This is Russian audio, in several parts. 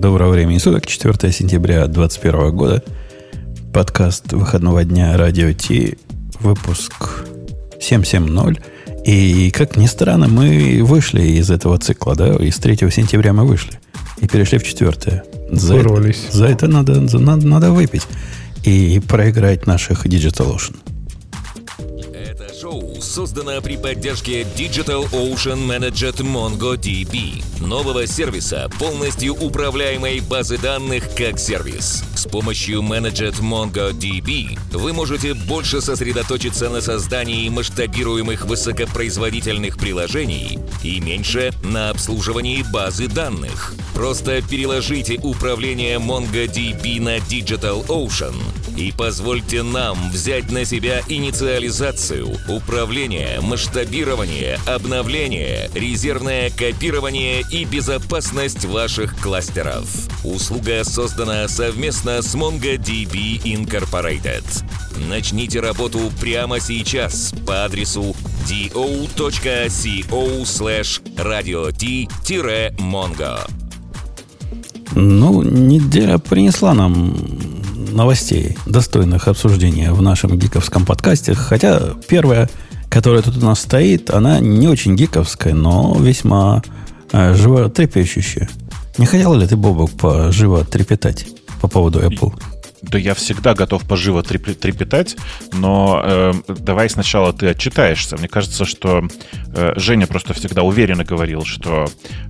Доброго времени суток, 4 сентября 2021 года. Подкаст выходного дня Радио Ти, выпуск 770. И, как ни странно, мы вышли из этого цикла, да? Из 3 сентября мы вышли и перешли в 4. За, это, за это надо, за, надо, надо выпить и проиграть наших Digital Ocean создана при поддержке Digital Ocean Managed MongoDB, нового сервиса, полностью управляемой базы данных как сервис. С помощью Managed MongoDB вы можете больше сосредоточиться на создании масштабируемых высокопроизводительных приложений и меньше на обслуживании базы данных. Просто переложите управление MongoDB на Digital Ocean и позвольте нам взять на себя инициализацию, управление, масштабирование, обновление, резервное копирование и безопасность ваших кластеров. Услуга создана совместно с MongoDB Incorporated. Начните работу прямо сейчас по адресу do.co slash radio-mongo. Ну, неделя принесла нам новостей, достойных обсуждения в нашем гиковском подкасте. Хотя первая, которая тут у нас стоит, она не очень гиковская, но весьма э, животрепещущая. Не хотел ли ты, Бобок, поживо трепетать по поводу Apple? Да я всегда готов поживо трепетать, но э, давай сначала ты отчитаешься. Мне кажется, что э, Женя просто всегда уверенно говорил, что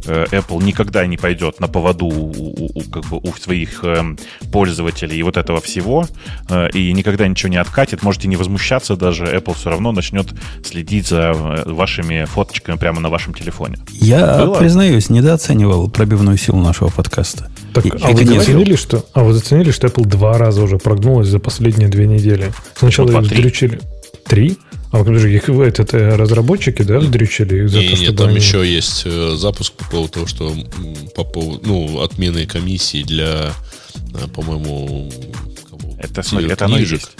э, Apple никогда не пойдет на поводу у, у, как бы у своих э, пользователей и вот этого всего, э, и никогда ничего не откатит. Можете не возмущаться даже, Apple все равно начнет следить за э, вашими фоточками прямо на вашем телефоне. Я, Было? признаюсь, недооценивал пробивную силу нашего подкаста. Так, а, вы заценили, что, а вы заценили, что Apple два раза уже прогнулась за последние две недели? Сначала ну, их вздрючили. Три? А подожди, их это, это разработчики, да, вздрючили за не, то, что там они... еще есть э, запуск по поводу того, что по поводу, ну, отмены комиссии для, э, по-моему, это, смотри, это оно есть.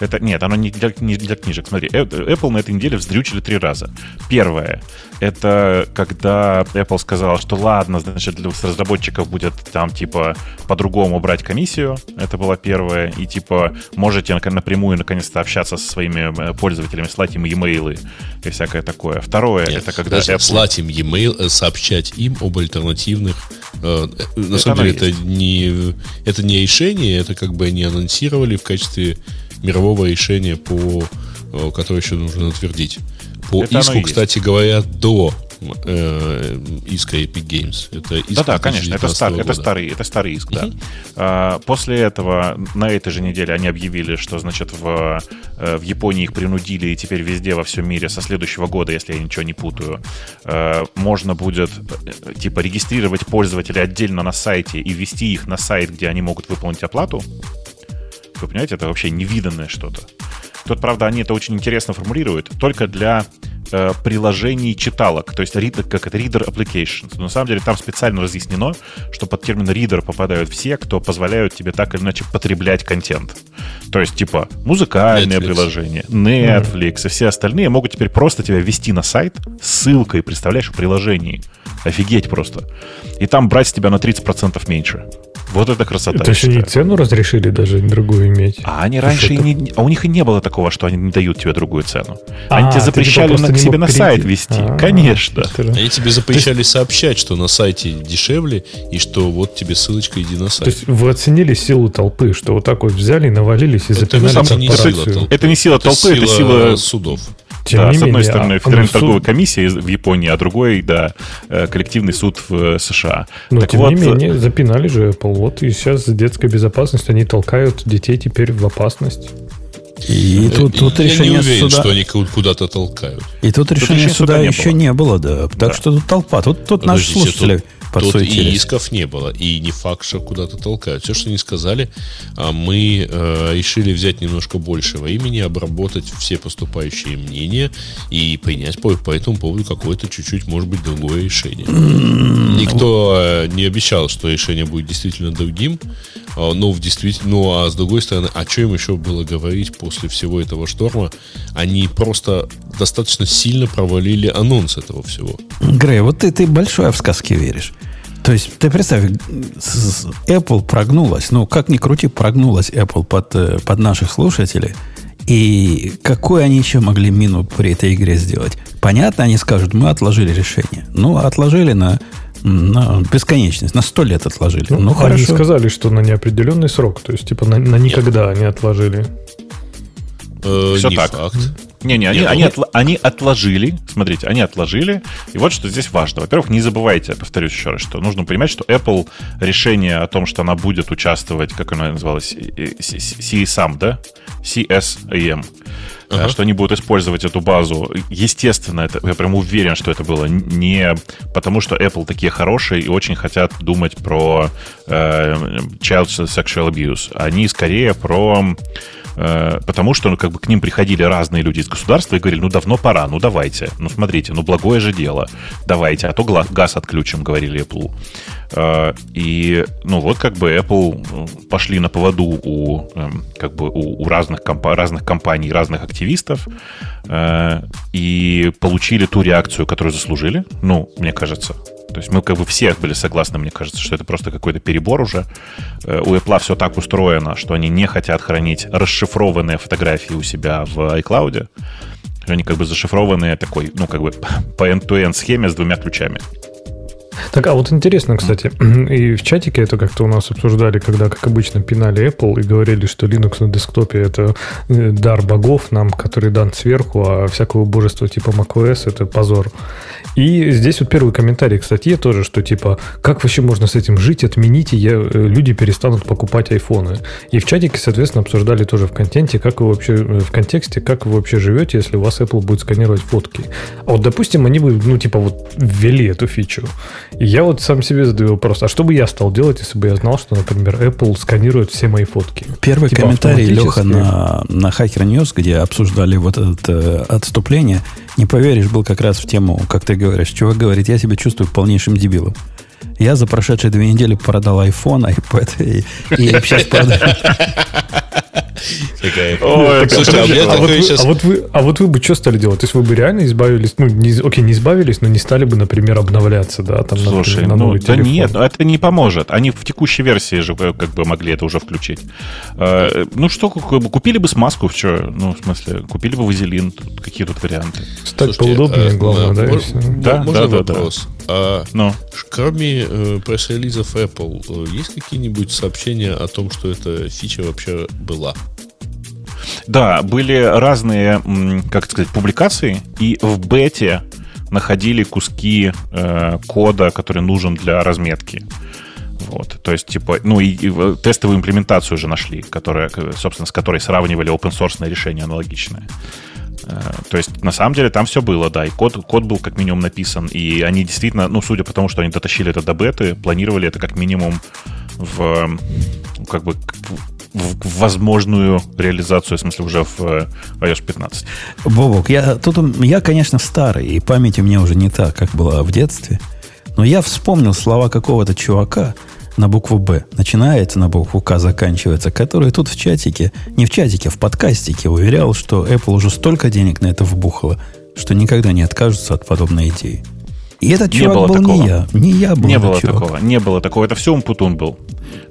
Это, нет, оно не для, не для книжек. Смотри, э, Apple на этой неделе вздрючили три раза. Первое, это когда Apple сказала, что ладно, значит, для разработчиков будет там, типа, по-другому брать комиссию. Это было первое. И, типа, можете напрямую, наконец-то, общаться со своими э, пользователями, слать им e-mail и всякое такое. Второе, Нет, это когда Apple... Слать им e-mail, э, сообщать им об альтернативных... Э, на это самом деле, это не, это не решение, это как бы они анонсировали в качестве мирового решения, по, э, которое еще нужно утвердить. По Это иску, кстати говоря, до э, иска Epic Games. Это иск да, да, конечно, это, стар, это старый, это старый иск, uh-huh. да. А, после этого на этой же неделе они объявили, что, значит, в, э, в Японии их принудили, и теперь везде во всем мире со следующего года, если я ничего не путаю, можно будет типа регистрировать пользователей отдельно на сайте и ввести их на сайт, где они могут выполнить оплату. Вы понимаете, это вообще невиданное что-то. Тут, правда, они это очень интересно формулируют, только для э, приложений читалок, то есть read, как это reader applications. Но на самом деле там специально разъяснено, что под термин reader попадают все, кто позволяют тебе так или иначе потреблять контент. То есть, типа, музыкальные Netflix. приложения, Netflix mm-hmm. и все остальные могут теперь просто тебя ввести на сайт ссылкой, представляешь, в приложении. Офигеть просто. И там брать с тебя на 30% меньше. Вот это красота. Это еще не цену разрешили даже другую иметь. А они раньше это... не... А у них и не было такого, что они не дают тебе другую цену. А, они тебе запрещали на, к себе на сайт вести. А, Конечно. Они тебе запрещали есть... сообщать, что на сайте дешевле, и что вот тебе ссылочка, иди на сайт. То есть вы оценили силу толпы, что вот так вот взяли, навалились и запинали это не, сила толпы. это не сила толпы, это сила судов. Тем да, с одной менее, стороны, а Федеральная торговая суд... комиссия в Японии, а другой, да, э, коллективный суд в э, США. Но так тем вот... не менее, запинали же Apple. Вот и сейчас детская безопасность, они толкают детей теперь в опасность. И тут, тут Я решение не уверен, суда... что они куда-то толкают. И тут, тут решение суда, суда не еще было. не было, да. Так да. что тут толпа. Тут, тут наши слушатели тут, Тут и исков не было, и не факт, что куда-то толкают. Все, что они сказали, а мы э, решили взять немножко большего имени, обработать все поступающие мнения и принять по, по этому поводу какое-то чуть-чуть, может быть, другое решение. Никто э, не обещал, что решение будет действительно другим, а, но в действительно, ну а с другой стороны, о чем еще было говорить после всего этого шторма? Они просто достаточно сильно провалили анонс этого всего. Грей, вот ты, ты большое в сказки веришь. То есть, ты представь, Apple прогнулась, ну, как ни крути, прогнулась Apple под, э, под наших слушателей. И какой они еще могли мину при этой игре сделать? Понятно, они скажут, мы отложили решение. Ну, отложили на, на бесконечность, на сто лет отложили. Ну, ну они хорошо. сказали, что на неопределенный срок, то есть, типа, на, на никогда Нет. они отложили. Э, Все не так. Факт. Не-не, они, они, отла- они отложили, смотрите, они отложили. И вот что здесь важно. Во-первых, не забывайте, повторюсь еще раз, что нужно понимать, что Apple решение о том, что она будет участвовать, как она называлась, CSAM, да? CSAM. Uh-huh. Что они будут использовать эту базу. Естественно, это, я прям уверен, что это было не потому, что Apple такие хорошие и очень хотят думать про э, child sexual abuse. Они скорее про Э, потому что ну, как бы к ним приходили разные люди из государства и говорили, ну давно пора, ну давайте, ну смотрите, ну благое же дело, давайте, а то газ отключим, говорили Apple. Э, и ну вот как бы Apple э, пошли на поводу у эм, как бы у, у разных, компа- разных компаний, разных активистов и получили ту реакцию, которую заслужили, ну, мне кажется. То есть мы как бы все были согласны, мне кажется, что это просто какой-то перебор уже. Э, у Apple все так устроено, что они не хотят хранить расшифрованные фотографии у себя в iCloud. Они как бы зашифрованные такой, ну, как бы по end-to-end схеме с двумя ключами. Так, а вот интересно, кстати, и в чатике это как-то у нас обсуждали, когда, как обычно, пинали Apple и говорили, что Linux на десктопе это э, дар богов нам, который дан сверху, а всякого божества типа macOS это позор. И здесь вот первый комментарий к статье тоже, что типа, как вообще можно с этим жить, отмените, я, э, люди перестанут покупать айфоны. И в чатике, соответственно, обсуждали тоже в контенте, как вы вообще, э, в контексте, как вы вообще живете, если у вас Apple будет сканировать фотки. А вот, допустим, они бы, ну, типа, вот ввели эту фичу. Я вот сам себе задаю вопрос, а что бы я стал делать, если бы я знал, что, например, Apple сканирует все мои фотки? Первый типа комментарий, Леха, на, на Hacker News, где обсуждали вот это э, отступление, не поверишь, был как раз в тему, как ты говоришь. Чувак говорит, я себя чувствую полнейшим дебилом. Я за прошедшие две недели продал iPhone, iPad и, и сейчас продаю. а, вот вы, а вот вы бы что стали делать? То есть вы бы реально избавились, ну, не, окей, не избавились, но не стали бы, например, обновляться, да, там, Слушай, на, ну, да нет, но это не поможет. Они в текущей версии же э, как бы могли это уже включить. Э, ну что, купили бы смазку, что, ну, в смысле, купили бы вазелин, какие тут варианты? Стать поудобнее, э, главное, да? Да, да, да. Вопрос. А, Но. Кроме э, пресс-релизов Apple, э, есть какие-нибудь сообщения о том, что эта фича вообще была? Да, были разные, как сказать, публикации, и в бете находили куски э, кода, который нужен для разметки. Вот, то есть, типа, ну и, и тестовую имплементацию уже нашли, которая, собственно, с которой сравнивали open source решение аналогичное. Э, то есть, на самом деле, там все было, да, и код, код был как минимум написан, и они действительно, ну, судя по тому, что они дотащили это до беты, планировали это как минимум в, как бы, в, возможную реализацию, в смысле, уже в э, iOS 15. Бобок, я, тут, я, конечно, старый, и память у меня уже не та, как была в детстве, но я вспомнил слова какого-то чувака, на букву «Б» начинается, на букву «К» заканчивается, который тут в чатике, не в чатике, в подкастике уверял, что Apple уже столько денег на это вбухала, что никогда не откажутся от подобной идеи. И этот не чувак был такого. не я. Не я был Не было чувак. такого. Не было такого. Это все Умпутун был.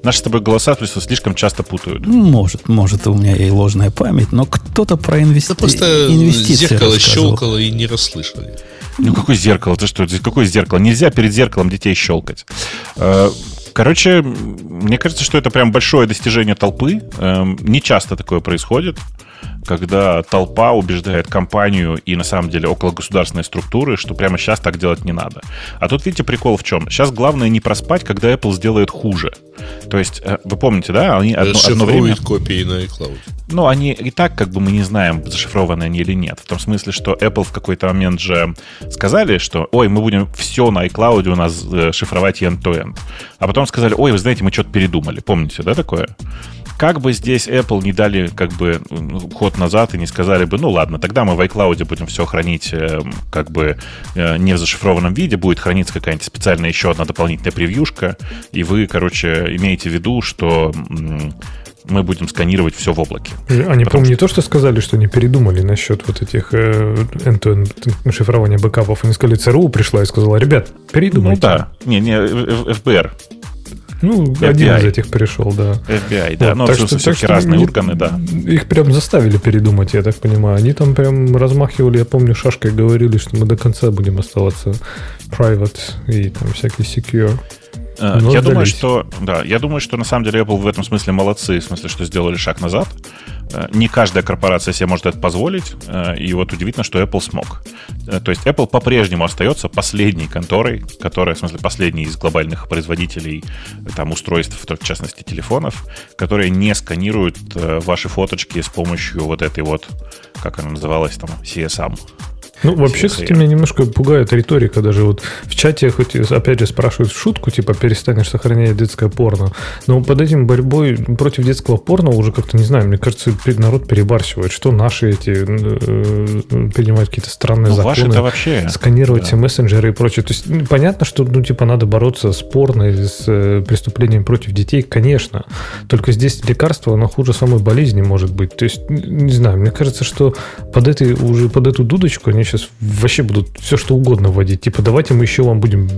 Наши с тобой голоса слишком часто путают. Может, может, у меня и ложная память, но кто-то про инвести... Это просто зеркало щелкало и не расслышали. Ну, какое зеркало? Ты что? Какое зеркало? Нельзя перед зеркалом детей щелкать. Короче, мне кажется, что это прям большое достижение толпы. Эм, не часто такое происходит когда толпа убеждает компанию и на самом деле около государственной структуры, что прямо сейчас так делать не надо. А тут видите прикол в чем? Сейчас главное не проспать, когда Apple сделает хуже. То есть, э, вы помните, да, они одно, одно время... копии на iCloud. Ну, они и так, как бы мы не знаем, зашифрованы они или нет. В том смысле, что Apple в какой-то момент же сказали, что, ой, мы будем все на iCloud у нас э, шифровать end-to-end. А потом сказали, ой, вы знаете, мы что-то передумали. Помните, да, такое? Как бы здесь Apple не дали как бы ход назад и не сказали бы, ну ладно, тогда мы в iCloud будем все хранить э, как бы э, не в зашифрованном виде, будет храниться какая-нибудь специальная еще одна дополнительная превьюшка, и вы, короче, имеете в виду, что мы будем сканировать все в облаке. Они, по-моему, не то, что сказали, что они передумали насчет вот этих э, end-to-end шифрования бэкапов. Они сказали, ЦРУ пришла и сказала, ребят, передумайте. Ну да, не, не, ФБР. Ну, FBI. один из этих пришел, да. FBI, да. Вот, ну, так что, так что разные не, органы, да. Их прям заставили передумать, я так понимаю. Они там прям размахивали, я помню, шашкой говорили, что мы до конца будем оставаться private и там всякий secure. Но я думаю, что да, я думаю, что на самом деле Apple в этом смысле молодцы, в смысле, что сделали шаг назад. Э, не каждая корпорация себе может это позволить, э, и вот удивительно, что Apple смог. То есть Apple по-прежнему остается последней конторой, которая, в смысле, последней из глобальных производителей там устройств, в частности телефонов, которые не сканируют ваши фоточки с помощью вот этой вот, как она называлась там, CSM. Ну, вообще, кстати, меня немножко пугает риторика даже. Вот в чате хоть, опять же, спрашивают шутку, типа, перестанешь сохранять детское порно. Но под этим борьбой против детского порно уже как-то, не знаю, мне кажется, народ перебарщивает. Что наши эти э, принимают какие-то странные ну, законы. вообще. Сканировать да. все мессенджеры и прочее. То есть, ну, понятно, что, ну, типа, надо бороться с порно и с э, преступлением против детей, конечно. Только здесь лекарство, оно хуже самой болезни может быть. То есть, не знаю, мне кажется, что под этой, уже под эту дудочку они сейчас вообще будут все что угодно вводить. Типа, давайте мы еще вам будем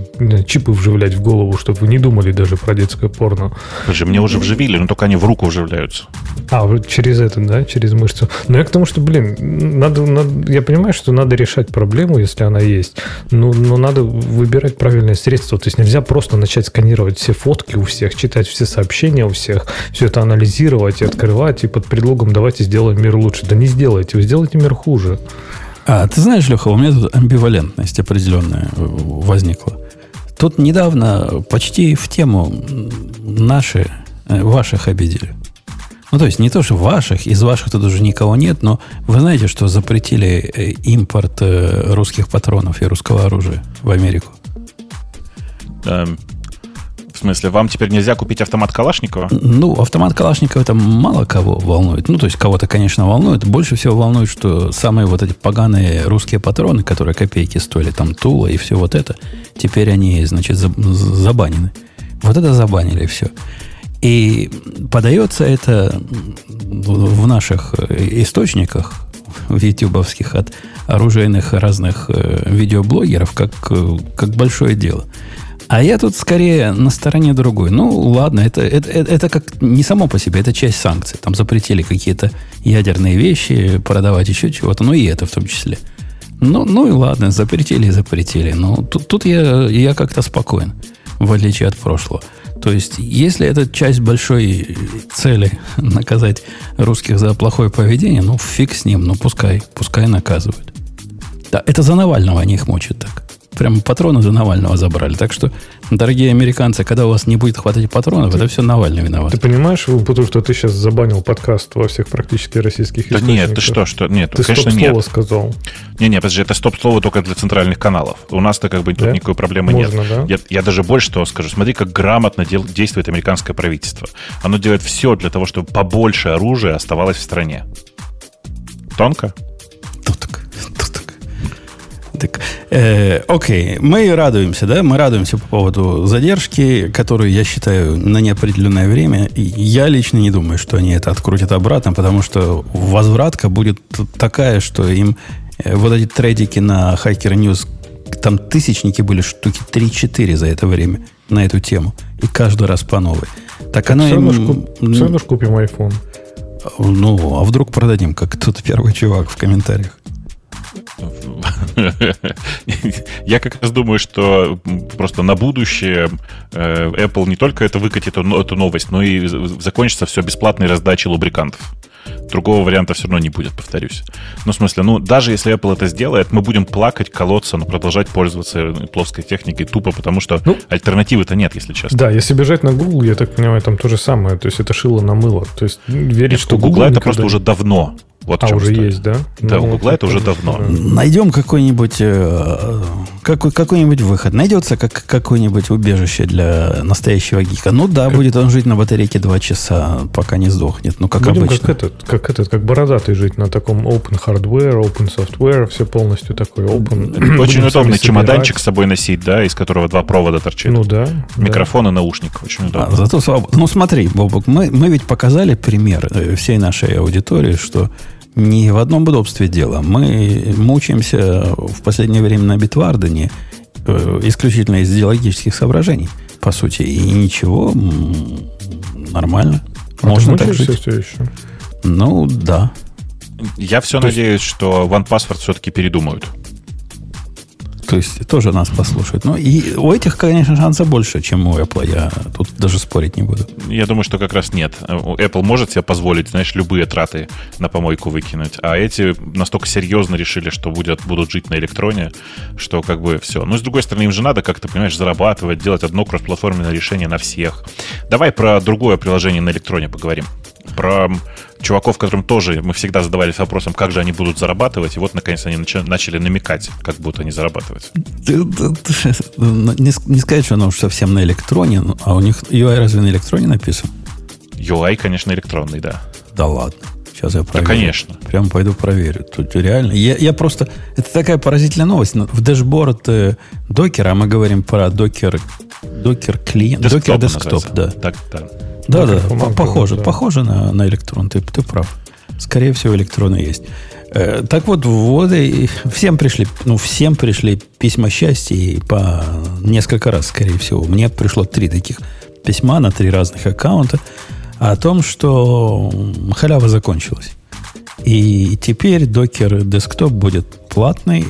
чипы вживлять в голову, чтобы вы не думали даже про детское порно. Слушай, мне уже вживили, но только они в руку вживляются. А, через это, да, через мышцу. Но я к тому, что, блин, надо, надо я понимаю, что надо решать проблему, если она есть, но, но надо выбирать правильное средство. То есть нельзя просто начать сканировать все фотки у всех, читать все сообщения у всех, все это анализировать и открывать, и под предлогом давайте сделаем мир лучше. Да не сделайте, вы сделаете мир хуже. А, ты знаешь, Леха, у меня тут амбивалентность определенная возникла. Тут недавно почти в тему наши, э, ваших обидели. Ну, то есть не то, что ваших, из ваших тут уже никого нет, но вы знаете, что запретили э, импорт э, русских патронов и русского оружия в Америку? В смысле, вам теперь нельзя купить автомат Калашникова? Ну, автомат Калашникова это мало кого волнует. Ну, то есть кого-то, конечно, волнует. Больше всего волнует, что самые вот эти поганые русские патроны, которые копейки стоили, там Тула и все вот это, теперь они, значит, забанены. Вот это забанили все. И подается это в наших источниках, в ютубовских от оружейных разных э, видеоблогеров, как, э, как большое дело. А я тут скорее на стороне другой. Ну, ладно, это, это, это, это как не само по себе, это часть санкций. Там запретили какие-то ядерные вещи, продавать еще чего-то, ну и это в том числе. Ну, ну и ладно, запретили и запретили. Но тут, тут я, я как-то спокоен, в отличие от прошлого. То есть, если это часть большой цели наказать русских за плохое поведение, ну, фиг с ним, ну, пускай, пускай наказывают. Да, это за Навального они их мучают так прям патроны за Навального забрали. Так что, дорогие американцы, когда у вас не будет хватать патронов, ты, это все Навальный виноват. Ты понимаешь, потому что ты сейчас забанил подкаст во всех практически российских да нет, ты что, что? Нет, ты конечно, стоп-слово нет. сказал. Не, не, подожди, это стоп-слово только для центральных каналов. У нас-то как бы да? тут никакой проблемы Можно, нет. Да? Я, я даже больше того скажу. Смотри, как грамотно дел, действует американское правительство. Оно делает все для того, чтобы побольше оружия оставалось в стране. Тонко? Туток. Туток. Так, э, окей, мы радуемся, да, мы радуемся по поводу задержки, которую я считаю на неопределенное время. Я лично не думаю, что они это открутят обратно, потому что возвратка будет такая, что им э, вот эти трейдики на Hacker News, там тысячники были штуки 3-4 за это время на эту тему. И каждый раз по новой. Так, так оно все, им... равно купим iPhone. Ну, а вдруг продадим, как тот первый чувак в комментариях. Я как раз думаю, что просто на будущее э, Apple не только это выкатит эту новость, но и закончится все бесплатной раздачей лубрикантов. Другого варианта все равно не будет, повторюсь. Ну, в смысле, ну, даже если Apple это сделает, мы будем плакать, колоться, но продолжать пользоваться плоской техникой тупо, потому что ну, альтернативы-то нет, если честно. Да, если бежать на Google, я так понимаю, там то же самое. То есть это шило на мыло. То есть верить, нет, что у Google это просто уже давно. Вот а уже история. есть, да? Да, ну, у Гугла это уже давно. Найдем какой-нибудь э, какой, какой-нибудь выход. Найдется как, какое-нибудь убежище для настоящего гика. Ну да, как... будет он жить на батарейке 2 часа, пока не сдохнет. Ну, как Будем обычно. Как этот, как этот, как бородатый жить на таком open hardware, open software, все полностью такое open. Очень удобный чемоданчик с собой носить, да, из которого два провода торчит. Ну да. Микрофон да. и наушник. Очень удобно. А, зато свободно. Ну смотри, Бобок, мы, мы ведь показали пример э, всей нашей аудитории, что не в одном удобстве дело. Мы мучаемся в последнее время на Битвардене э, исключительно из идеологических соображений, по сути. И ничего, нормально. А Можно так жить. Все еще? Ну, да. Я все То надеюсь, есть... что OnePassword все-таки передумают. То есть тоже нас послушают. Ну, и у этих, конечно, шанса больше, чем у Apple. Я тут даже спорить не буду. Я думаю, что как раз нет. Apple может себе позволить, знаешь, любые траты на помойку выкинуть. А эти настолько серьезно решили, что будет, будут жить на электроне, что как бы все. Ну, с другой стороны, им же надо как-то, понимаешь, зарабатывать, делать одно кроссплатформенное решение на всех. Давай про другое приложение на электроне поговорим. Про чуваков, которым тоже мы всегда задавались вопросом, как же они будут зарабатывать, и вот, наконец, они начали намекать, как будут они зарабатывать. Не, не сказать, что оно уж совсем на электроне, а у них UI разве на электроне написан? UI, конечно, электронный, да. Да ладно. Сейчас я проверю. Да, конечно. Прям пойду проверю. Тут реально. Я, я просто... Это такая поразительная новость. В дэшборд э, докера, а мы говорим про докер, докер клиент, докер десктоп, да. Так, да. Да, да, да похоже, да. похоже на, на электрон, ты, ты прав. Скорее всего, электроны есть. Э, так вот, и всем пришли, ну, всем пришли письма счастья и по несколько раз, скорее всего. Мне пришло три таких письма на три разных аккаунта о том, что халява закончилась. И теперь докер десктоп будет платный,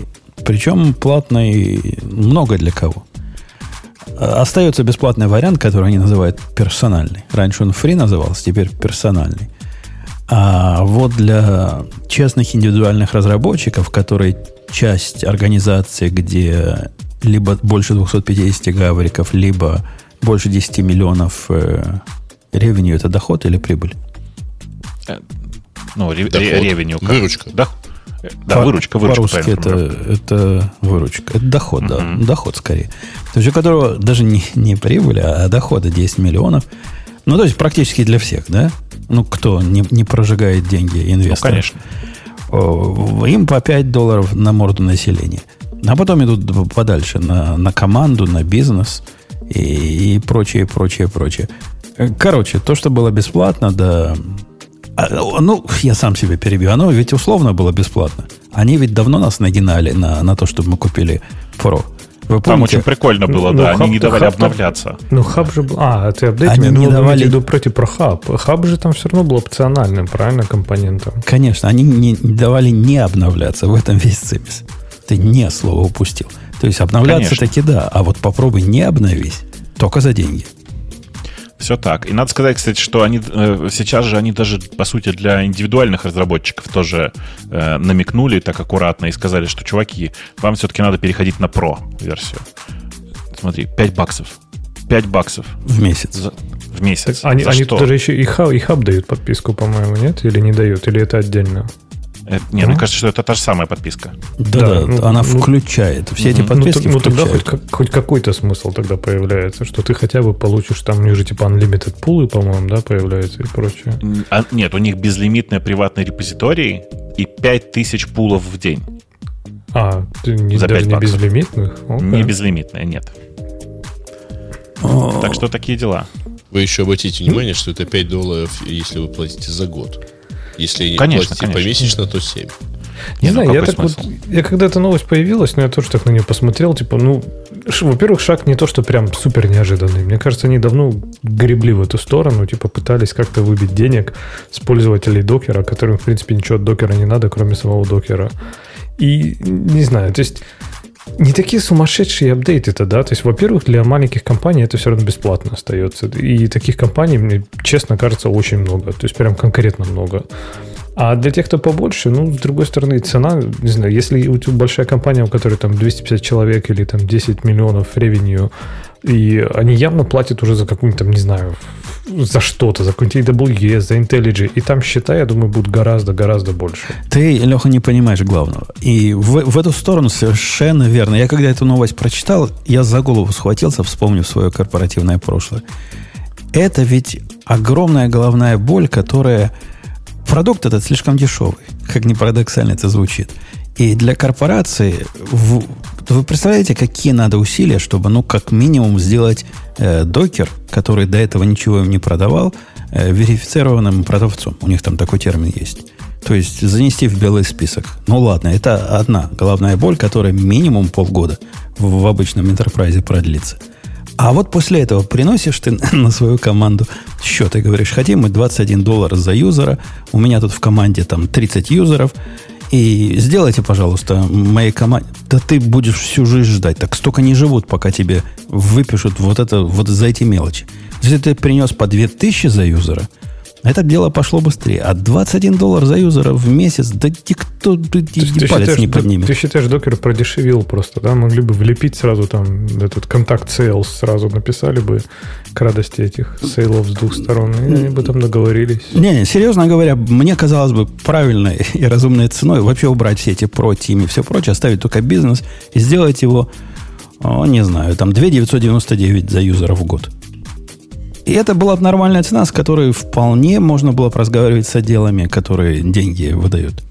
причем платный много для кого. Остается бесплатный вариант, который они называют персональный. Раньше он free назывался, теперь персональный. А вот для честных индивидуальных разработчиков, которые часть организации, где либо больше 250 гавриков, либо больше 10 миллионов э, ревеню, это доход или прибыль? Э, ну, ревеню. Выручка. Да, да, выручка, выручка. По-русски это, это выручка. Это доход, uh-huh. да. Доход скорее. То есть у которого даже не, не прибыль, а дохода 10 миллионов. Ну, то есть практически для всех, да? Ну, кто не, не прожигает деньги инвесторов. Ну, конечно. Им по 5 долларов на морду населения. А потом идут подальше на, на команду, на бизнес и, и прочее, прочее, прочее. Короче, то, что было бесплатно, да, ну, я сам себе перебью. Оно ведь условно было бесплатно. Они ведь давно нас нагинали на, на то, чтобы мы купили Pro. Вы помните? Там очень прикольно было, ну, да. Хаб, они не давали хаб, обновляться. Ну, хаб же был... А, ты апдейт Они не давали... иду против про хаб. Хаб же там все равно был опциональным, правильно, компонентом? Конечно, они не, не давали не обновляться. В этом весь цимис. Ты не слово упустил. То есть обновляться Конечно. таки да, а вот попробуй не обновись. Только за деньги. Все так. И надо сказать, кстати, что они э, сейчас же они даже, по сути, для индивидуальных разработчиков тоже э, намекнули так аккуратно и сказали, что, чуваки, вам все-таки надо переходить на Pro версию. Смотри, 5 баксов. 5 баксов. В месяц. За, в месяц. Так, они, За они что? даже еще и хаб, и хаб дают подписку, по-моему, нет? Или не дают? Или это отдельно? Это, не, а? мне кажется, что это та же самая подписка. Да, да, ну, она ну, включает. Все угу. эти подписки Ну, ну тогда хоть, хоть какой-то смысл тогда появляется, что ты хотя бы получишь там, у них же типа unlimited пулы, по-моему, да, появляются и прочее. А, нет, у них безлимитный приватный репозиторий и 5000 пулов в день. А, не, За даже не безлимитных? Okay. Не безлимитные, нет. Так что такие дела. Вы еще обратите внимание, что это 5 долларов, если вы платите за год. Если конечно, платить конечно. помесячно, то 7. Не, не знаю, я так вот, я когда эта новость появилась, но я тоже так на нее посмотрел, типа, ну, во-первых, шаг не то, что прям супер неожиданный. Мне кажется, они давно гребли в эту сторону, типа, пытались как-то выбить денег с пользователей докера, которым, в принципе, ничего от докера не надо, кроме самого докера. И, не знаю, то есть, не такие сумасшедшие апдейты это, да. То есть, во-первых, для маленьких компаний это все равно бесплатно остается. И таких компаний, мне честно кажется, очень много. То есть, прям конкретно много. А для тех, кто побольше, ну, с другой стороны, цена, не знаю, если у тебя большая компания, у которой там 250 человек или там 10 миллионов ревенью, и они явно платят уже за какую-нибудь там, не знаю, за что-то, за какой-нибудь AWS, за IntelliJ, и там счета, я думаю, будут гораздо-гораздо больше. Ты, Леха, не понимаешь главного. И в, в эту сторону совершенно верно. Я когда эту новость прочитал, я за голову схватился, вспомнив свое корпоративное прошлое. Это ведь огромная головная боль, которая... Продукт этот слишком дешевый, как ни парадоксально это звучит. И для корпорации, в, вы представляете, какие надо усилия, чтобы, ну, как минимум, сделать э, докер, который до этого ничего им не продавал, э, верифицированным продавцом. У них там такой термин есть. То есть занести в белый список. Ну ладно, это одна головная боль, которая минимум полгода в, в обычном enterprise продлится. А вот после этого приносишь ты на свою команду счет и говоришь, хотим мы 21 доллар за юзера, у меня тут в команде там 30 юзеров, и сделайте, пожалуйста, моей команде... Да ты будешь всю жизнь ждать. Так столько не живут, пока тебе выпишут вот это вот за эти мелочи. Если ты принес по 2000 за юзера, это дело пошло быстрее. А 21 доллар за юзера в месяц, да никто да, ты, ты палец считаешь, не поднимет. Ты, ты считаешь, докер продешевил просто, да? Могли бы влепить сразу там этот контакт sales, сразу написали бы к радости этих сейлов с двух сторон, и они бы там договорились. Не, не, серьезно говоря, мне казалось бы правильной и разумной ценой вообще убрать все эти про тим и все прочее, оставить только бизнес и сделать его, о, не знаю, там 2 999 за юзера в год. И это была бы нормальная цена, с которой вполне можно было бы разговаривать с отделами, которые деньги выдают.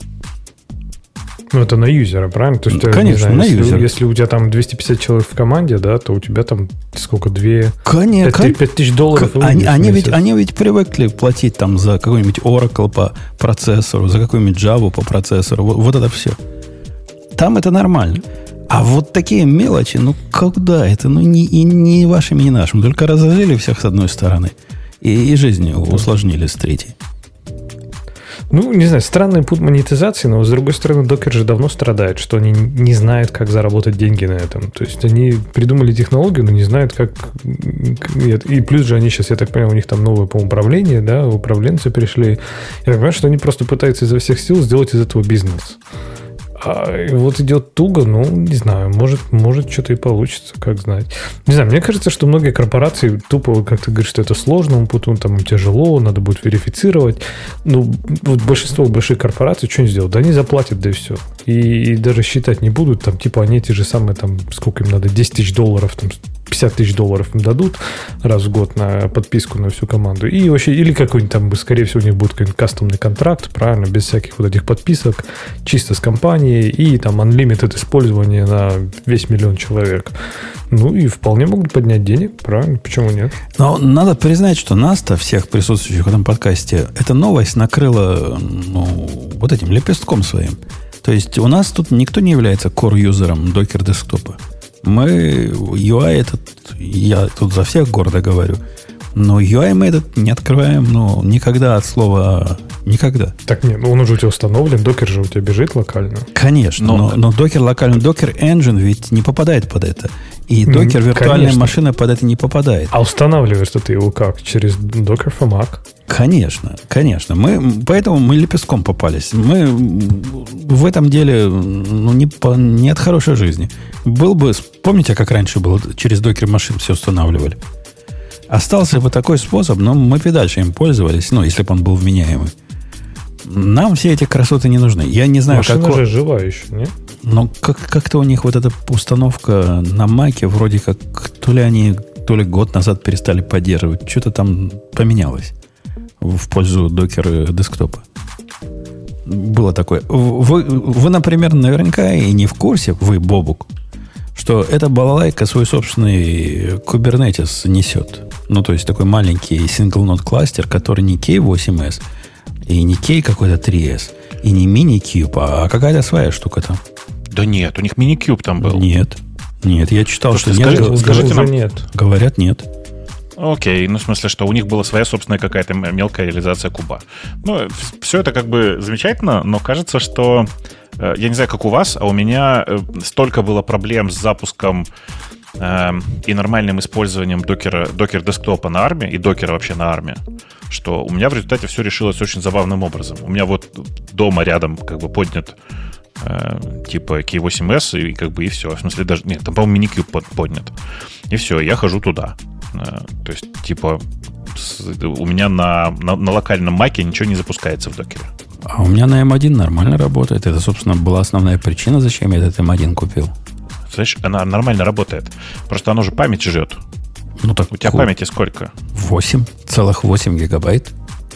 Ну, это на юзера, правильно? То есть, Конечно, знаю, на если, юзера. Если у тебя там 250 человек в команде, да, то у тебя там сколько, две... Конечно. 5, 5 тысяч долларов. Они, они, ведь, они ведь привыкли платить там за какой-нибудь Oracle по процессору, за какую-нибудь Java по процессору. Вот, вот это все. Там это нормально. А вот такие мелочи, ну когда это? Ну не, и не вашими, не нашими. Только разозлили всех с одной стороны. И, и жизнь усложнили с третьей. Ну, не знаю, странный путь монетизации, но с другой стороны, докер же давно страдает, что они не знают, как заработать деньги на этом. То есть они придумали технологию, но не знают, как... И плюс же они сейчас, я так понимаю, у них там новое по управление, да, управленцы пришли. Я понимаю, что они просто пытаются изо всех сил сделать из этого бизнес. А вот идет туго, ну, не знаю, может, может что-то и получится, как знать. Не знаю, мне кажется, что многие корпорации тупо, как ты говоришь, что это сложно, потом там тяжело, надо будет верифицировать. Ну, вот большинство больших корпораций что они сделают? Да они заплатят, да и все. И, и даже считать не будут, там, типа, они те же самые, там, сколько им надо, 10 тысяч долларов, там, 50 тысяч долларов им дадут раз в год на подписку на всю команду. И вообще, или какой-нибудь там, скорее всего, у них будет какой-нибудь кастомный контракт, правильно, без всяких вот этих подписок, чисто с компанией, и там unlimited использование на весь миллион человек. Ну и вполне могут поднять денег, правильно, почему нет? Но надо признать, что нас-то, всех присутствующих в этом подкасте, эта новость накрыла ну, вот этим лепестком своим. То есть у нас тут никто не является core-юзером докер десктопа. Мы UI этот, я тут за всех гордо говорю, но UI мы этот не открываем, ну, никогда от слова никогда. Так нет, ну он уже у тебя установлен, докер же у тебя бежит локально. Конечно, но, но, но докер локально, докер engine ведь не попадает под это. И докер виртуальная Конечно. машина под это не попадает. А устанавливаешь ты его как? Через докер Mac? Конечно, конечно. Мы, поэтому мы лепестком попались. Мы в этом деле ну, не, по, не от хорошей жизни. Был бы, помните, как раньше было, через докер машин все устанавливали? Остался бы такой способ, но мы бы дальше им пользовались, ну, если бы он был вменяемый. Нам все эти красоты не нужны. Я не знаю, Машина как... же жива еще, нет? Но как- как-то у них вот эта установка на Маке вроде как то ли они то ли год назад перестали поддерживать. Что-то там поменялось в пользу докера десктопа. Было такое. Вы, вы, например, наверняка и не в курсе, вы, Бобук, что эта балалайка свой собственный Kubernetes несет. Ну, то есть такой маленький single-node кластер, который не K8S, и не K какой-то 3S, и не mini-cube, а какая-то своя штука там. Да нет, у них mini-cube там был. Нет. Нет, я читал, что, что нет. Скажите, скажите нам... нет. Говорят, нет. Окей, ну в смысле, что у них была своя собственная какая-то мелкая реализация куба. Ну, все это как бы замечательно, но кажется, что э, я не знаю, как у вас, а у меня э, столько было проблем с запуском э, и нормальным использованием докера, докер десктопа на арме и докера вообще на арме, что у меня в результате все решилось очень забавным образом. У меня вот дома рядом как бы поднят типа K8S и как бы и все. В смысле даже, нет, там, по-моему, minikube под, поднят. И все, я хожу туда. Э, то есть, типа, у меня на, на, на локальном маке ничего не запускается в докере. А у меня на M1 нормально работает. Это, собственно, была основная причина, зачем я этот M1 купил. Знаешь, она нормально работает. Просто оно же память жрет. Ну, так у тебя памяти сколько? 8, целых 8 гигабайт.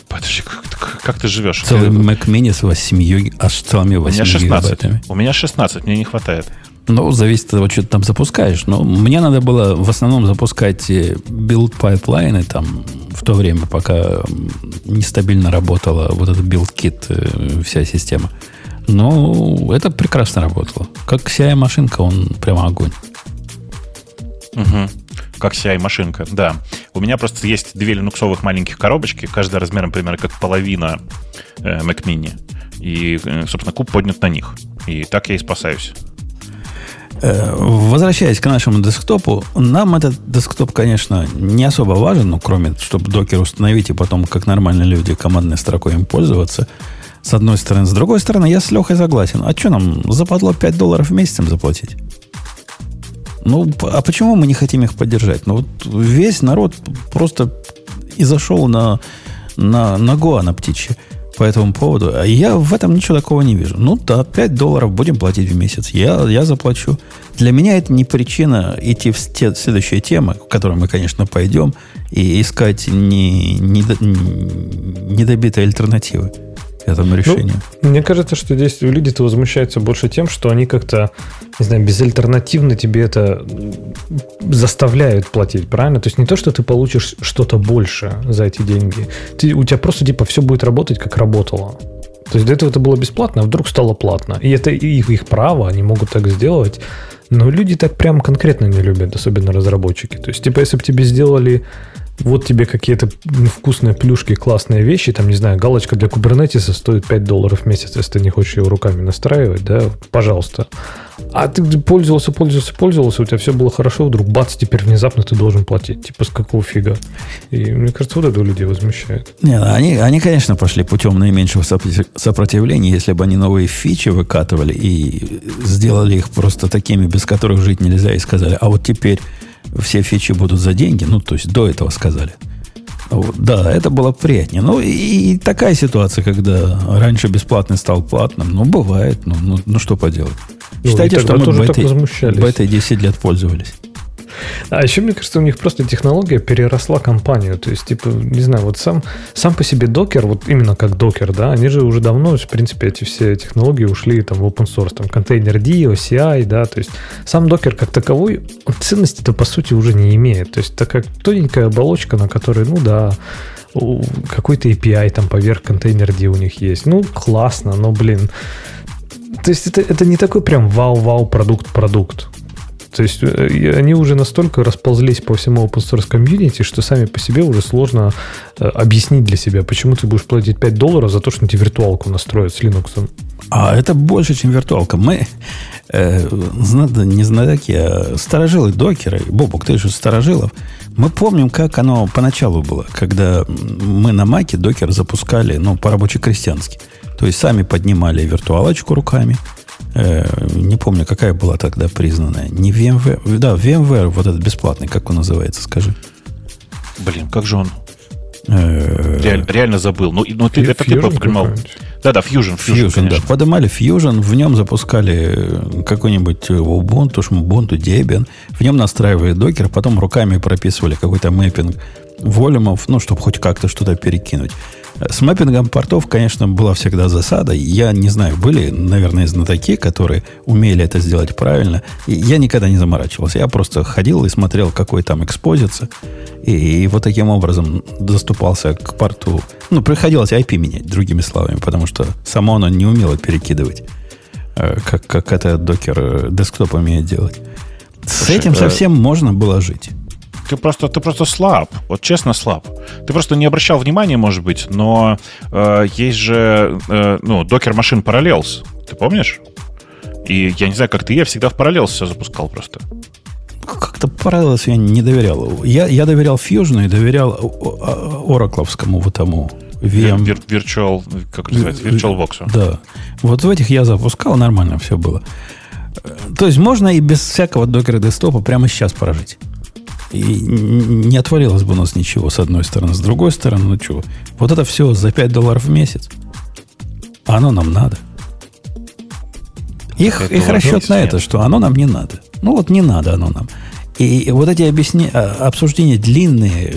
Подожди, как, как ты живешь? Целый Mac Mini с 8, аж целыми 8 у меня 16. гигабайтами. У меня 16, мне не хватает. Ну, зависит от того, что ты там запускаешь. Но мне надо было в основном запускать build э, pipeline ы там в то время, пока нестабильно работала вот этот BuildKit, э, вся система. Но это прекрасно работало. Как CI-машинка, он прямо огонь. Угу. Как CI-машинка, да. У меня просто есть две линуксовых маленьких коробочки, каждая размером примерно как половина э, Mac Mini. И, э, собственно, куб поднят на них. И так я и спасаюсь. Э, возвращаясь к нашему десктопу, нам этот десктоп, конечно, не особо важен, ну, кроме, чтобы докер установить и потом, как нормальные люди, командной строкой им пользоваться. С одной стороны. С другой стороны, я с Лехой согласен. А что нам, западло 5 долларов в месяц им заплатить? Ну, а почему мы не хотим их поддержать? Ну, вот весь народ просто и зашел на, на, на Гоа на птичье по этому поводу. А я в этом ничего такого не вижу. Ну да, 5 долларов будем платить в месяц. Я, я заплачу. Для меня это не причина идти в те, следующие темы, в которые мы, конечно, пойдем, и искать не, не, не, недобитые альтернативы этому решению. Ну, мне кажется, что здесь люди-то возмущаются больше тем, что они как-то, не знаю, безальтернативно тебе это заставляют платить, правильно? То есть не то, что ты получишь что-то больше за эти деньги. Ты, у тебя просто типа все будет работать, как работало. То есть до этого это было бесплатно, а вдруг стало платно. И это их, их право, они могут так сделать. Но люди так прям конкретно не любят, особенно разработчики. То есть, типа, если бы тебе сделали вот тебе какие-то вкусные плюшки, классные вещи, там, не знаю, галочка для кубернетиса стоит 5 долларов в месяц, если ты не хочешь его руками настраивать, да, пожалуйста. А ты пользовался, пользовался, пользовался, у тебя все было хорошо, вдруг бац, теперь внезапно ты должен платить. Типа с какого фига? И мне кажется, вот это у людей возмущает. Не, ну, они, они, конечно, пошли путем наименьшего сопротивления, если бы они новые фичи выкатывали и сделали их просто такими, без которых жить нельзя, и сказали, а вот теперь все фичи будут за деньги, ну, то есть до этого сказали. Да, это было приятнее. Ну, и такая ситуация, когда раньше бесплатный стал платным, ну, бывает, ну, ну, ну что поделать. Ну, Считайте, что мы бетой, бетой 10 лет пользовались. А еще, мне кажется, у них просто технология переросла компанию. То есть, типа, не знаю, вот сам, сам по себе докер, вот именно как докер, да, они же уже давно, в принципе, эти все технологии ушли там в open source, там контейнер D, OCI, да, то есть сам докер как таковой ценности-то по сути уже не имеет. То есть такая тоненькая оболочка, на которой, ну да, какой-то API там поверх контейнер D у них есть. Ну, классно, но, блин, то есть это, это не такой прям вау-вау продукт-продукт. То есть э, они уже настолько расползлись по всему open source комьюнити, что сами по себе уже сложно э, объяснить для себя, почему ты будешь платить 5 долларов за то, что тебе виртуалку настроят с Linux. А это больше, чем виртуалка. Мы, э, не знатоки, а сторожилы докера, Бобук, ты же сторожилов, мы помним, как оно поначалу было, когда мы на Маке докер запускали, ну, по-рабоче-крестьянски. То есть сами поднимали виртуалочку руками, Э, не помню, какая была тогда признанная. Не VMware. Да, VMware, вот этот бесплатный, как он называется, скажи. Блин, как же он? Э, реально, реально забыл. Ну, ну ты, это ты просто понимал. Да, да, Fusion. Fusion, Fusion да. Поднимали Fusion, в нем запускали какой-нибудь Ubuntu, Ubuntu, Debian. В нем настраивали докер, потом руками прописывали какой-то мэппинг волюмов, ну, чтобы хоть как-то что-то перекинуть. С мэппингом портов, конечно, была всегда засада. Я не знаю, были, наверное, знатоки, которые умели это сделать правильно. И я никогда не заморачивался. Я просто ходил и смотрел, какой там экспозиция. И, и вот таким образом доступался к порту. Ну, приходилось IP менять, другими словами, потому что само оно не умело перекидывать, э, как, как это докер э, десктоп умеет делать. С этим э, совсем можно было жить. Ты просто, ты просто слаб. Вот честно слаб. Ты просто не обращал внимания, может быть, но э, есть же, э, ну, Docker машин Parallels. Ты помнишь? И я не знаю, как ты, я всегда в Parallels все запускал просто. Как-то Parallels я не доверял. Я, я доверял Fusion и доверял Оракловскому вот тому. VM. Vir, virtual, как называется, VirtualVox. Да. Вот в этих я запускал, нормально все было. То есть можно и без всякого докера десктопа прямо сейчас прожить. И не отвалилось бы у нас ничего с одной стороны. С другой стороны, ну что, вот это все за 5 долларов в месяц. А оно нам надо. Их, их расчет на это, что оно нам не надо. Ну вот не надо оно нам. И вот эти объясни... А, обсуждения длинные,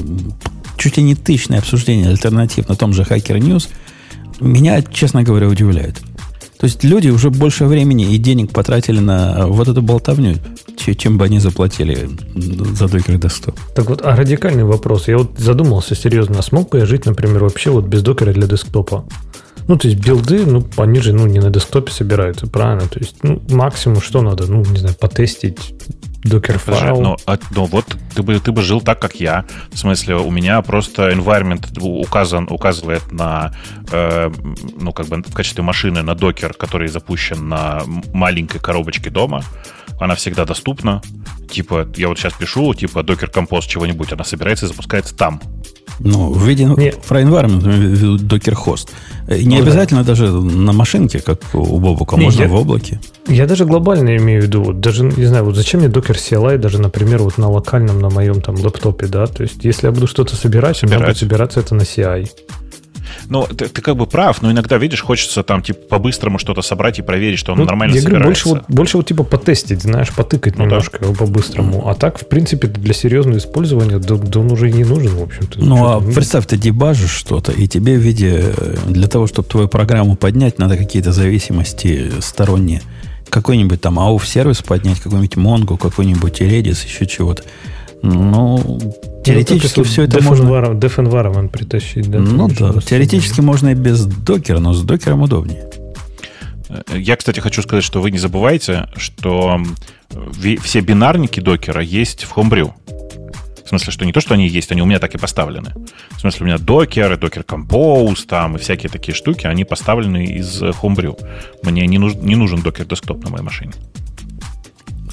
чуть ли не тысячные обсуждения альтернатив на том же Hacker News, меня, честно говоря, удивляют. То есть люди уже больше времени и денег потратили на вот эту болтовню, чем бы они заплатили за Docker Desktop. Так вот, а радикальный вопрос. Я вот задумался серьезно, а смог бы я жить, например, вообще вот без докера для десктопа? Ну, то есть билды, ну, они же, ну, не на десктопе собираются, правильно? То есть, ну, максимум что надо? Ну, не знаю, потестить докер файл. Но, а, но вот ты бы, ты бы жил так, как я. В смысле, у меня просто environment указан, указывает на, э, ну, как бы в качестве машины на докер, который запущен на маленькой коробочке дома. Она всегда доступна. Типа, я вот сейчас пишу, типа, докер компост чего-нибудь, она собирается и запускается там. Ну, в виде про environment, докер хост. Не ну, обязательно да. даже на машинке, как у Бобука, не, можно я, в облаке. Я даже глобально имею в виду, вот, даже, не знаю, вот зачем мне докер CLI даже, например, вот на локальном, на моем там лэптопе, да, то есть если я буду что-то собирать, собирать. мне будет собираться это на CI. Ну, ты, ты как бы прав, но иногда, видишь, хочется там, типа, по-быстрому что-то собрать и проверить, что оно ну, нормально я собирается. больше вот, больше вот, типа, потестить, знаешь, потыкать ну, немножко да. по-быстрому. А так, в принципе, для серьезного использования да, да он уже и не нужен, в общем-то. Ну, а ну, представь, ты дебажишь что-то, и тебе в виде, для того, чтобы твою программу поднять, надо какие-то зависимости сторонние. Какой-нибудь там AUF-сервис поднять, какой-нибудь Mongo, какой-нибудь Redis, еще чего-то. Ну, теоретически ну, все это def можно... Environment, def environment притащить. Да, ну да, теоретически можно и без докера, но с докером удобнее. Я, кстати, хочу сказать, что вы не забывайте, что все бинарники докера есть в Homebrew. В смысле, что не то, что они есть, они у меня так и поставлены. В смысле, у меня докер, докер Compose, там, и всякие такие штуки, они поставлены из Homebrew. Мне не, нуж, не нужен докер десктоп на моей машине.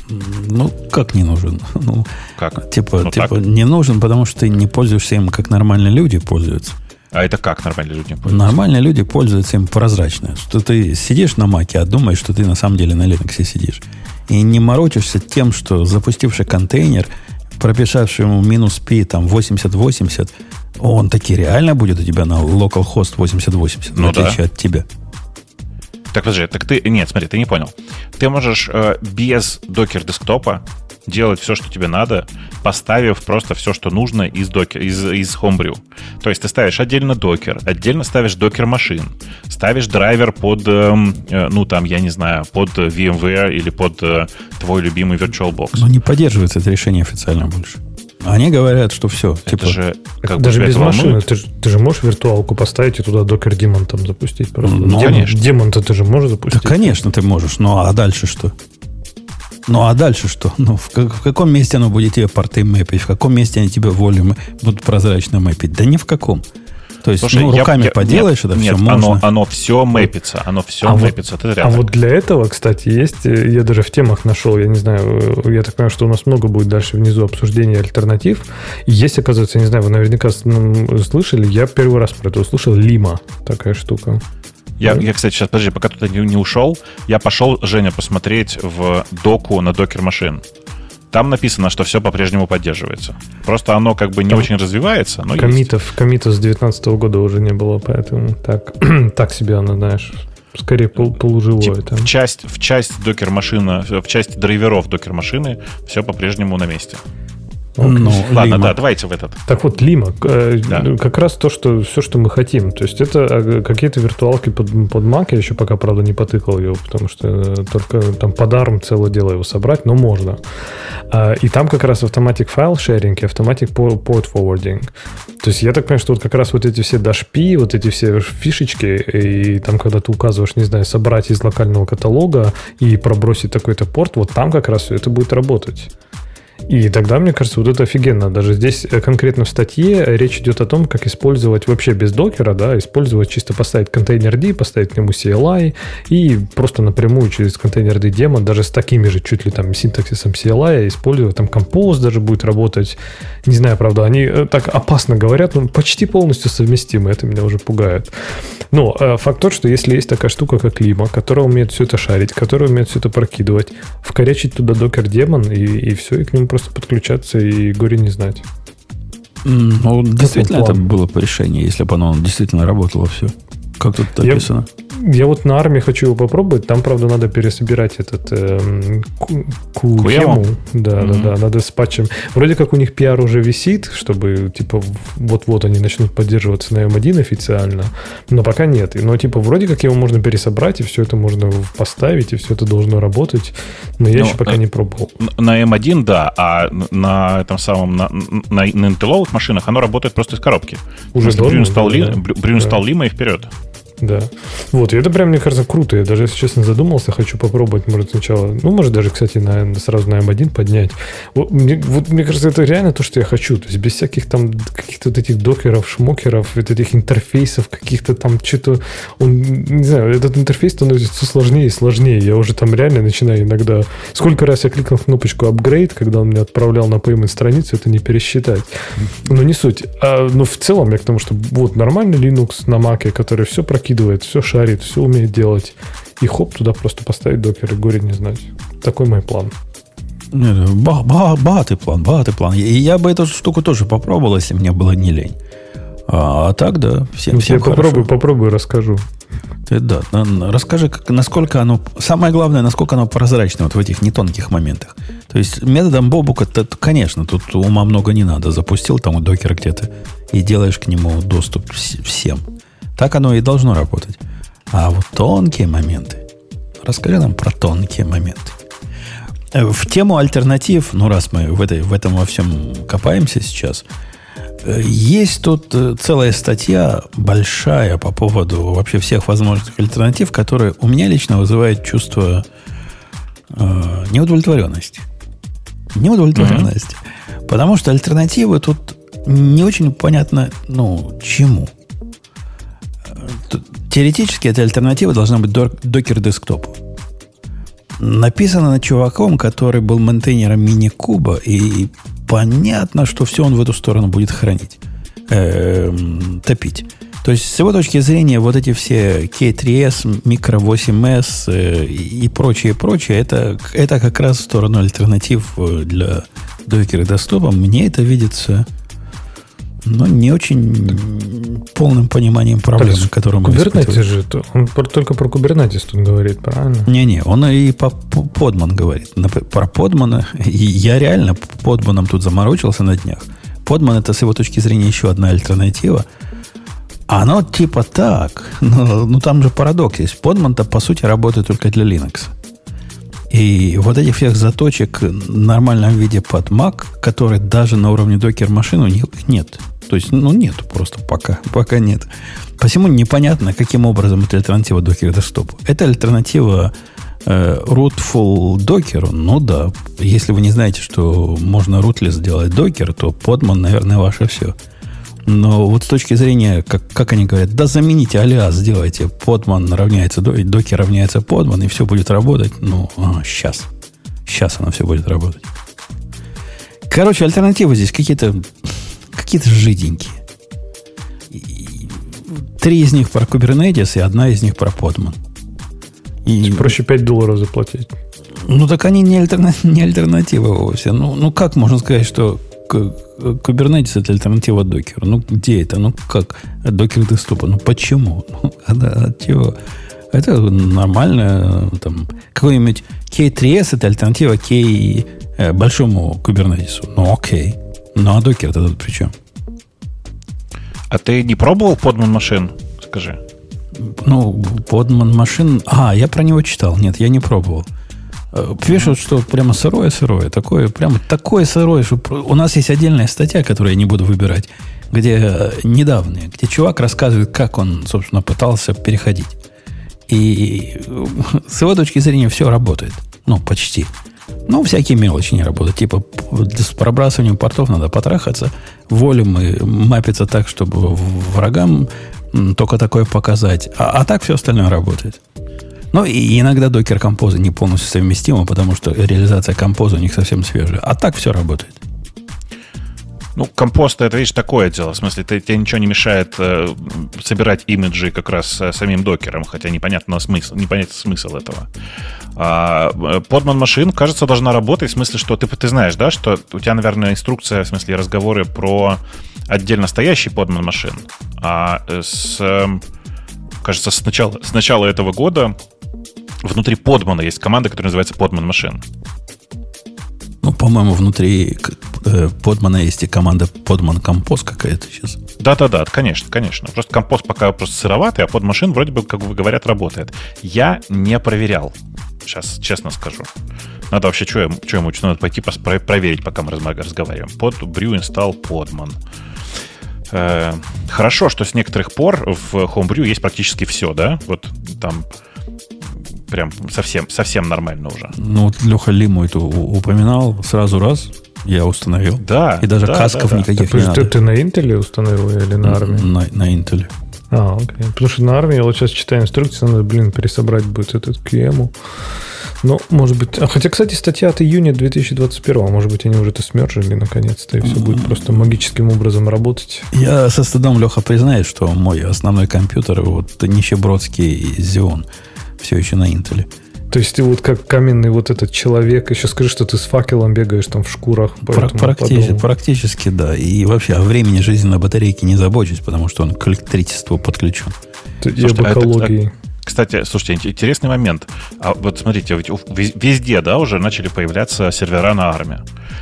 Ну, как не нужен? Ну, как? Типа, ну, типа не нужен, потому что ты не пользуешься им, как нормальные люди пользуются. А это как нормальные люди пользуются? Нормальные люди пользуются им прозрачно. Что ты сидишь на маке, а думаешь, что ты на самом деле на Linux сидишь. И не морочишься тем, что запустивший контейнер, прописавший ему минус P там 80-80, он таки реально будет у тебя на localhost 80-80, ну, в отличие да. от тебя. Так, подожди, так ты... Нет, смотри, ты не понял. Ты можешь э, без докер десктопа делать все, что тебе надо, поставив просто все, что нужно из, докер, из, из Homebrew. То есть ты ставишь отдельно докер, отдельно ставишь докер машин, ставишь драйвер под, э, э, ну там, я не знаю, под VMware или под э, твой любимый VirtualBox. Но не поддерживается это решение официально больше. Они говорят, что все. Это типа, же как даже без машины. Ты, ты же можешь виртуалку поставить и туда докер демон там запустить. Просто. Ну, конечно. Демон-то ты же можешь запустить. Да, конечно, ты можешь. Ну, а дальше что? Ну, а дальше что? Ну, в, как, в каком месте оно будет тебе порты мэпить? В каком месте они тебе волю будут прозрачно мэпить? Да ни в каком. То есть, Слушай, ну, руками я, поделаешь нет, это нет, все оно, можно. Оно все мэпится, оно все а мэпится. Вот, а вот для этого, кстати, есть, э, я даже в темах нашел, я не знаю, э, я так понимаю, что у нас много будет дальше внизу обсуждения альтернатив. Есть, оказывается, я не знаю, вы наверняка слышали, я первый раз про это услышал, Лима, такая штука. Я, я, кстати, сейчас, подожди, пока ты не, не ушел, я пошел, Женя, посмотреть в доку на докер машин. Там написано, что все по-прежнему поддерживается. Просто оно как бы не Там очень развивается, но комитов, есть. Комитов с 2019 года уже не было, поэтому так, так себе оно, знаешь, скорее пол, полуживое. Тип, там. В часть, в часть докер-машина, в часть драйверов докер-машины все по-прежнему на месте. Ну, Ладно, Лима. да, давайте в этот. Так вот, Лима, э, да. как раз то, что все, что мы хотим. То есть это э, какие-то виртуалки под, под Mac, я еще пока, правда, не потыкал ее, потому что э, только там под ARM целое дело его собрать, но можно. А, и там как раз автоматик файл шеринг и автоматик port forwarding. То есть я так понимаю, что вот как раз вот эти все dashp, вот эти все фишечки, и там, когда ты указываешь, не знаю, собрать из локального каталога и пробросить такой-то порт, вот там как раз все это будет работать. И тогда, мне кажется, вот это офигенно. Даже здесь э, конкретно в статье речь идет о том, как использовать вообще без докера, да, использовать чисто поставить контейнер D, поставить к нему CLI и просто напрямую через контейнер D демон, даже с такими же чуть ли там синтаксисом CLI использовать, там Compose даже будет работать. Не знаю, правда, они э, так опасно говорят, но почти полностью совместимы, это меня уже пугает. Но э, факт тот, что если есть такая штука, как Лима, которая умеет все это шарить, которая умеет все это прокидывать, вкорячить туда докер-демон, и, и все, и к нему просто подключаться, и горе не знать. Ну, действительно, это было бы решение, если бы оно действительно работало все. Как тут написано? Я, я вот на армии хочу его попробовать. Там, правда, надо пересобирать этот э, кухему. Да, mm-hmm. да, да. Надо с патчем. Вроде как у них пиар уже висит, чтобы, типа, вот-вот они начнут поддерживаться на M1 официально. Но пока нет. Но, типа, вроде как его можно пересобрать, и все это можно поставить, и все это должно работать. Но я ну, еще пока на, не пробовал. На M1, да, а на этом самом, на, на, на Intel машинах оно работает просто из коробки. Уже Брюн стал, да, ли, да. стал Лима и вперед. Да. Вот, и это прям, мне кажется, круто. Я даже, если честно, задумался, хочу попробовать, может, сначала, ну, может, даже, кстати, на, сразу на M1 поднять. Вот мне, вот, мне кажется, это реально то, что я хочу. То есть без всяких там каких-то вот этих докеров, шмокеров, вот этих интерфейсов, каких-то там что-то... Он, не знаю, этот интерфейс становится все сложнее и сложнее. Я уже там реально начинаю иногда... Сколько раз я кликнул кнопочку upgrade, когда он меня отправлял на payment страницу, это не пересчитать. Но не суть. А, но в целом я к тому, что вот нормальный Linux на Mac, который все прокидывает раскидывает, все шарит, все умеет делать. И хоп, туда просто поставить докер и горе не знать. Такой мой план. Богатый план, богатый план. И я бы эту штуку тоже попробовал, если мне было не лень. А, а так, да, всем, ну, всем я попробую, попробую, расскажу. Ты, да, расскажи, как, насколько оно... Самое главное, насколько оно прозрачно вот в этих нетонких моментах. То есть методом Бобука, то, конечно, тут ума много не надо. Запустил там у докера где-то и делаешь к нему доступ всем. Так оно и должно работать. А вот тонкие моменты. Расскажи нам про тонкие моменты. Э, в тему альтернатив, ну раз мы в, этой, в этом во всем копаемся сейчас, э, есть тут э, целая статья большая по поводу вообще всех возможных альтернатив, которые у меня лично вызывают чувство э, неудовлетворенности. Неудовлетворенности. Mm-hmm. Потому что альтернативы тут не очень понятно, ну, чему теоретически эта альтернатива должна быть докер десктопу. Написано на чуваком, который был мейнтейнером мини-куба, и понятно, что все он в эту сторону будет хранить, э, топить. То есть, с его точки зрения, вот эти все K3S, Micro 8S э, и прочее, прочее, это, это как раз в сторону альтернатив э, для докера десктопа. Мне это видится но не очень полным пониманием проблем, так, которые мы Kubernetes же, он только про Kubernetes тут говорит, правильно? Не-не, он и по подман говорит. Про подмана, я реально подманом тут заморочился на днях. Подман это с его точки зрения еще одна альтернатива. Оно типа так, но ну там же парадокс есть. Подман-то по сути работает только для Linux. И вот этих всех заточек в нормальном виде под Mac, которые даже на уровне докер машин у них нет. То есть, ну, нет просто пока. Пока нет. Посему непонятно, каким образом это альтернатива докер десктопу. Это альтернатива э, rootful докеру. Ну да. Если вы не знаете, что можно rootless сделать докер, то подман, наверное, ваше все. Но вот с точки зрения, как, как они говорят, да замените алиас, сделайте подман равняется, докер равняется подман, и все будет работать. Ну, а, сейчас. Сейчас оно все будет работать. Короче, альтернативы здесь какие-то какие-то жиденькие. Три из них про Kubernetes и одна из них про Podman. И... Проще 5 долларов заплатить. Ну, так они не, альтерна... не альтернатива вовсе. Ну, ну, как можно сказать, что Kubernetes это альтернатива докеру. Ну, где это? Ну, как? Докер десктопа. Ну, почему? Ну, от чего? Это нормально. Там, какой-нибудь K3S это альтернатива K э, большому Kubernetes. Ну, окей. Ну, а докер это тут при чем? А ты не пробовал подман машин? Скажи. Ну, подман машин... А, я про него читал. Нет, я не пробовал. Э, пишут, что прямо сырое-сырое. Такое, прямо такое сырое, что у нас есть отдельная статья, которую я не буду выбирать, где э, недавние, где чувак рассказывает, как он, собственно, пытался переходить. И с его точки зрения все работает. Ну, почти. Ну, всякие мелочи не работают. Типа с пробрасыванием портов надо потрахаться, волюм и мапиться так, чтобы врагам только такое показать. А, а так все остальное работает. Ну, и иногда докер композа не полностью совместима, потому что реализация композа у них совсем свежая. А так все работает. Ну, компост это, видишь, такое дело. В смысле, ты, тебе ничего не мешает э, собирать имиджи как раз э, самим докером, хотя непонятно смысл, непонятен смысл этого. А, подман машин, кажется, должна работать в смысле, что ты, ты знаешь, да, что у тебя, наверное, инструкция, в смысле, разговоры про отдельно стоящий подман машин. А с, кажется, с начала, с начала этого года внутри подмана есть команда, которая называется подман машин. Ну, по-моему, внутри э, подмана есть и команда подман компост какая-то сейчас. Да-да-да, конечно, конечно. Просто компост пока просто сыроватый, а подмашин вроде бы, как вы говорят, работает. Я не проверял. Сейчас честно скажу. Надо вообще, что ему, что ему надо пойти проверить, пока мы разговариваем. Под Brew install подман. Э, хорошо, что с некоторых пор в Homebrew есть практически все, да? Вот там прям совсем, совсем нормально уже. Ну, вот Леха Лиму это упоминал сразу раз, я установил. Да. И даже да, касков да, да. никаких ты, не надо. Ты на Intel установил или на армии? На, на Intel. А, окей. Потому что на армии я вот сейчас читаю инструкции, надо, блин, пересобрать будет этот QEMU. Ну, может быть... А, хотя, кстати, статья от июня 2021. Может быть, они уже это смержили наконец-то, и все будет просто магическим образом работать. Я со стыдом, Леха, признаюсь, что мой основной компьютер, вот нищебродский Xeon, все еще на Intel. То есть ты вот как каменный вот этот человек, еще скажи, что ты с факелом бегаешь там в шкурах. Практически, практически, да. И вообще о времени жизни на батарейке не забочусь, потому что он к электричеству подключен. И об а экологии. Это, кстати, слушайте, интересный момент. А вот смотрите, ведь везде, да, уже начали появляться сервера на армии.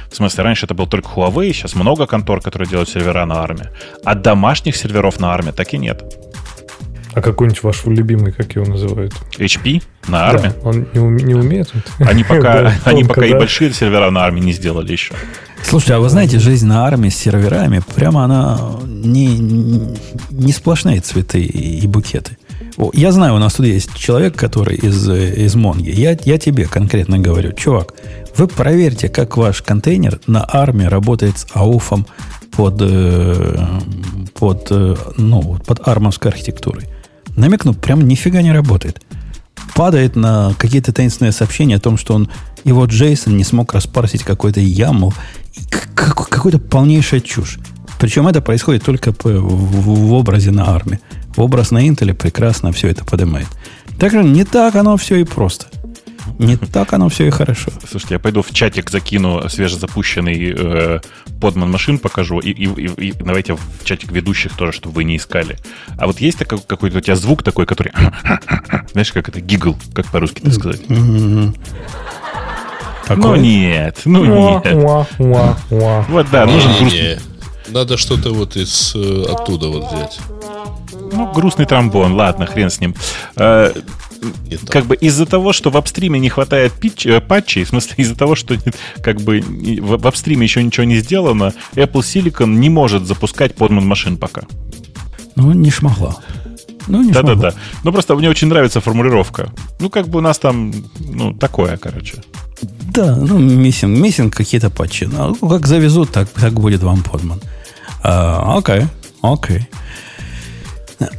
В смысле, раньше это был только Huawei, сейчас много контор, которые делают сервера на армии. А домашних серверов на армии так и нет. А какой-нибудь ваш любимый, как его называют? HP на армии? Да, он не, уме, не умеет. Они пока, да, они пока и большие сервера на армии не сделали еще. Слушайте, а вы знаете, жизнь на армии с серверами, прямо она не, не сплошные цветы и букеты. Я знаю, у нас тут есть человек, который из, из Монги. Я, я тебе конкретно говорю, чувак, вы проверьте, как ваш контейнер на армии работает с ауфом под, э, под, э, ну, под армовской архитектурой. Намекну, прям нифига не работает. Падает на какие-то таинственные сообщения о том, что он его Джейсон не смог распарсить какой-то яму. Какой-то полнейшая чушь. Причем это происходит только в, в образе на армии. В образ на Intel прекрасно все это поднимает. Так что не так оно все и просто. Не так оно все и хорошо. Слушайте, я пойду в чатик закину свежезапущенный э, подман машин покажу, и, и, и, и давайте в чатик ведущих тоже, чтобы вы не искали. А вот есть такой, какой-то у тебя звук такой, который... Знаешь, как это? Гигл, как по-русски так сказать. Такой? Ну нет, ну нет. Вот да, нужен грустный... Надо что-то вот из э, оттуда вот взять. Ну, грустный тромбон, ладно, хрен с ним. Э, как бы из-за того, что в апстриме не хватает питч, э, патчей, в смысле из-за того, что как бы в, в апстриме еще ничего не сделано, Apple Silicon не может запускать подман машин пока. Ну, не шмогла. Ну, не Да-да-да. Ну, просто мне очень нравится формулировка. Ну, как бы у нас там, ну, такое, короче. Да, ну, миссинг, миссинг какие-то патчи. Ну, как завезут, так, так будет вам подман. А, окей, окей.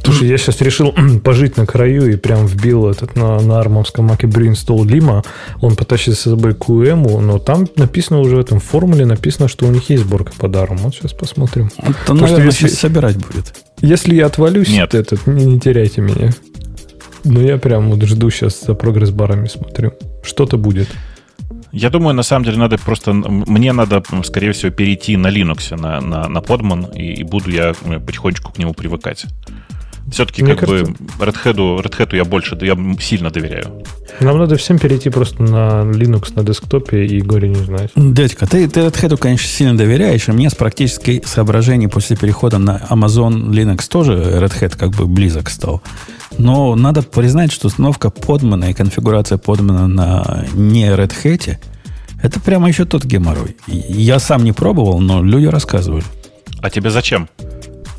Слушай, я сейчас решил пожить на краю и прям вбил этот на, на армовском маке Бринстол Лима. Он потащит с собой QM, но там написано уже в этом формуле, написано, что у них есть сборка по дарам. Вот сейчас посмотрим. Он там, наверное, если, сейчас собирать будет. Если я отвалюсь, Нет. этот, не, не теряйте меня. Но я прям вот жду сейчас за прогресс-барами смотрю. Что-то будет. Я думаю, на самом деле надо просто... Мне надо, скорее всего, перейти на Linux, на, на, на Podman, и, и буду я потихонечку к нему привыкать. Все-таки как кажется... бы Red Hat, Red Hat я больше, я сильно доверяю. Нам надо всем перейти просто на Linux на десктопе и горе не знать. Дядька, ты, ты Red Hat, конечно, сильно доверяешь, и мне с практической соображений после перехода на Amazon Linux тоже Red Hat как бы близок стал. Но надо признать, что установка подмана и конфигурация подмана на не Red Hat это прямо еще тот геморрой. Я сам не пробовал, но люди рассказывали. А тебе зачем?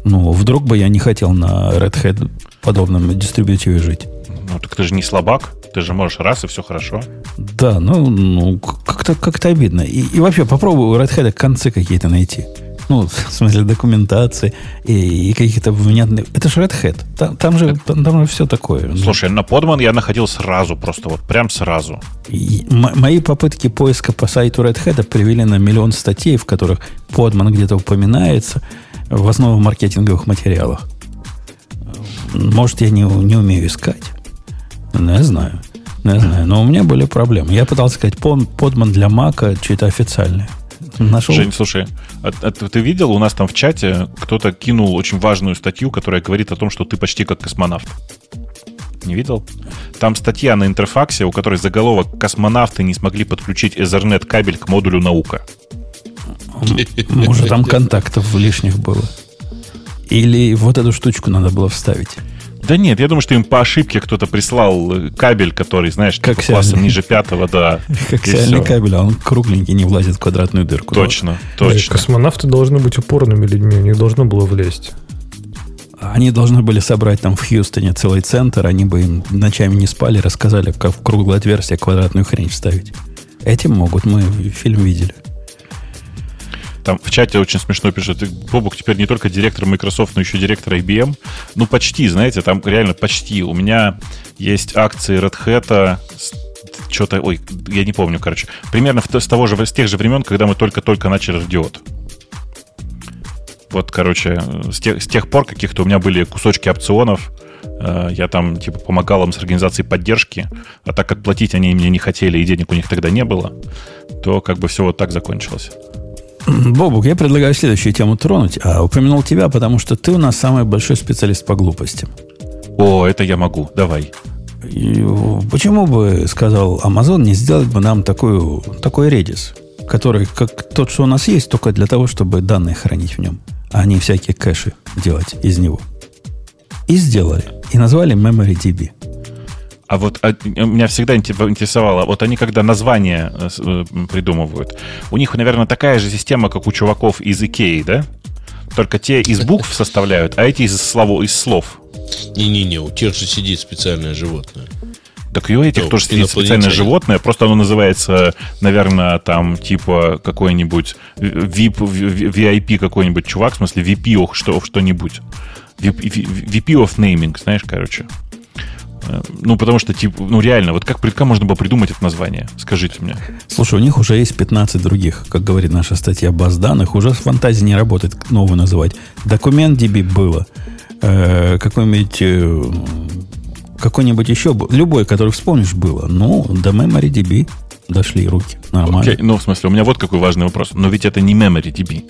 Ну, вдруг бы я не хотел на Red Hat подобном дистрибьютиве жить. Ну, так ты же не слабак. Ты же можешь раз, и все хорошо. Да, ну, ну как-то как обидно. И, и вообще попробуй у Red Hat концы какие-то найти. Ну, в смысле документации и, и каких-то внятных... Это же Red Hat. Там, там, же, там, там же все такое. Слушай, на Podman я находил сразу, просто вот прям сразу. И мои попытки поиска по сайту Red Hat привели на миллион статей, в которых Podman где-то упоминается, в основном маркетинговых материалах. Может, я не, не умею искать. Ну, я знаю. Ну, я знаю. Но у меня были проблемы. Я пытался сказать, подман для Мака что-то официальное. Нашел. Жень, слушай, а, а ты видел, у нас там в чате кто-то кинул очень важную статью, которая говорит о том, что ты почти как космонавт. Не видел? Там статья на интерфаксе, у которой заголовок «Космонавты не смогли подключить Ethernet кабель к модулю наука». Может, там контактов лишних было. Или вот эту штучку надо было вставить. Да нет, я думаю, что им по ошибке кто-то прислал э, кабель, который, знаешь, как типа классом ниже пятого, да. Как сиальный кабель, а он кругленький, не влазит в квадратную дырку. Точно, точно. Космонавты должны быть упорными людьми, у них должно было влезть. Они должны были собрать там в Хьюстоне целый центр, они бы им ночами не спали, рассказали, как в круглое отверстие квадратную хрень вставить. Этим могут, мы фильм видели. Там в чате очень смешно пишет, Бобук теперь не только директор Microsoft, но еще директор IBM. Ну, почти, знаете, там реально почти. У меня есть акции Red Hat, что-то, ой, я не помню, короче. Примерно с того же, с тех же времен, когда мы только-только начали радиот. Вот, короче, с тех, с тех пор каких-то у меня были кусочки опционов, э, я там, типа, помогал им с организацией поддержки, а так как платить они мне не хотели и денег у них тогда не было, то как бы все вот так закончилось. Бобук, я предлагаю следующую тему тронуть, а упомянул тебя, потому что ты у нас самый большой специалист по глупостям. О, это я могу, давай. И почему бы, сказал Amazon, не сделать бы нам такую, такой редис, который, как тот, что у нас есть, только для того, чтобы данные хранить в нем, а не всякие кэши делать из него. И сделали. И назвали MemoryDB. А вот а, меня всегда интересовало, вот они когда название э, э, придумывают, у них, наверное, такая же система, как у чуваков из Икеи, да? Только те из букв составляют, а эти из, слов, из слов. Не-не-не, у тех же сидит специальное животное. Так и у этих тоже сидит специальное животное, просто оно называется, наверное, там типа какой-нибудь VIP, VIP какой-нибудь чувак, в смысле VP что, что-нибудь. VP of naming, знаешь, короче. Э, ну, потому что, типа, ну, реально, вот как, как можно было придумать это название? Скажите мне. Слушай, у них уже есть 15 других, как говорит наша статья баз данных. Уже с фантазией не работает новую называть. Документ DB было. Э, какой-нибудь... Э, какой-нибудь еще... Любой, который вспомнишь, было. Ну, до MemoryDB дошли руки. Нормально. Okay. Ну, в смысле, у меня вот какой важный вопрос. Но ведь это не MemoryDB.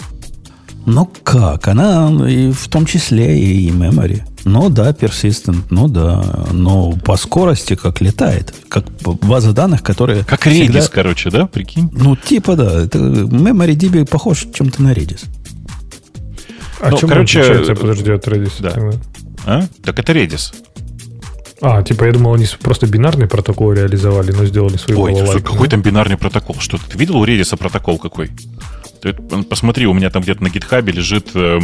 Ну как? Она и в том числе и memory. Ну да, persistent, ну да. Но по скорости как летает. Как база данных, которая... Как всегда... Redis, короче, да? Прикинь? Ну типа да. Это MemoryDB похож чем-то на Redis. А ну, чем короче, отличается, подожди, от Redis? Да. А? Так это Redis. А, типа, я думал, они просто бинарный протокол реализовали, но сделали свой Ой, какой там бинарный протокол? Что ты видел у Redis протокол какой? Посмотри, у меня там где-то на гитхабе лежит э,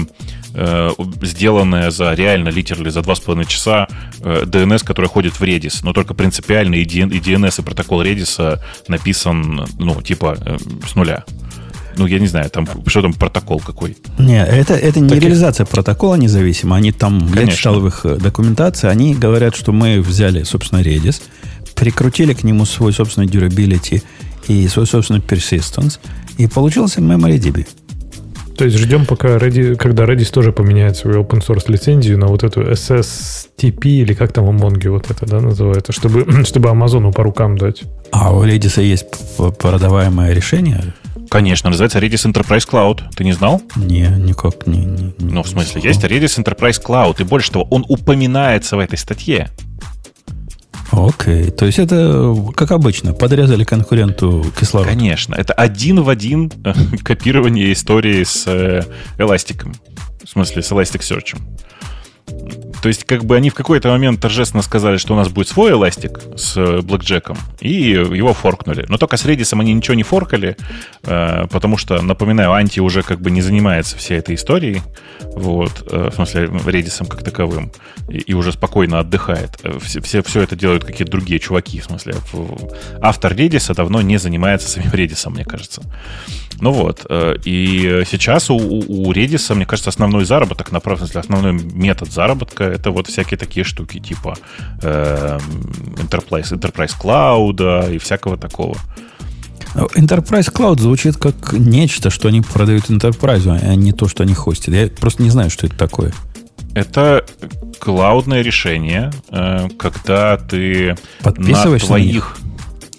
э, сделанная за реально, литерали, за 2,5 часа э, DNS, который ходит в Redis. Но только принципиально и, DNS, и протокол Redis написан, ну, типа, э, с нуля. Ну, я не знаю, там что там протокол какой. Не, это, это не так реализация протокола независимо. Они там, Конечно. я читал в их э, документации, они говорят, что мы взяли, собственно, Redis, прикрутили к нему свой собственный durability и свой собственный persistence, и получился MemoryDB. То есть ждем, пока Redis, когда Redis тоже поменяет свою open source лицензию на вот эту SSTP или как там у Mongo вот это, да, называется, чтобы, чтобы Амазону по рукам дать. А у Redis есть продаваемое решение? Конечно, называется Redis Enterprise Cloud. Ты не знал? Не, никак не. не, не ну, в смысле, есть Redis Enterprise Cloud, и больше того, он упоминается в этой статье. Окей, то есть это, как обычно, подрезали конкуренту кислород. Конечно, это один в один э, копирование истории с э, эластиком. В смысле, с Elasticsearch. То есть, как бы они в какой-то момент торжественно сказали, что у нас будет свой эластик с блэкджеком, и его форкнули. Но только с Redis они ничего не форкали, э, потому что, напоминаю, Анти уже как бы не занимается всей этой историей, вот, э, в смысле, Redis как таковым, и, уже спокойно отдыхает. Все, все, все это делают какие-то другие чуваки, в смысле. Автор Redis давно не занимается самим Redis, мне кажется. Ну вот, и сейчас у, у Redis, мне кажется, основной заработок, направлен, основной метод заработка это вот всякие такие штуки, типа э, Enterprise, Enterprise Cloud и всякого такого. Enterprise Cloud звучит как нечто, что они продают Enterprise, а не то, что они хостят. Я просто не знаю, что это такое. Это клаудное решение, э, когда ты на твоих,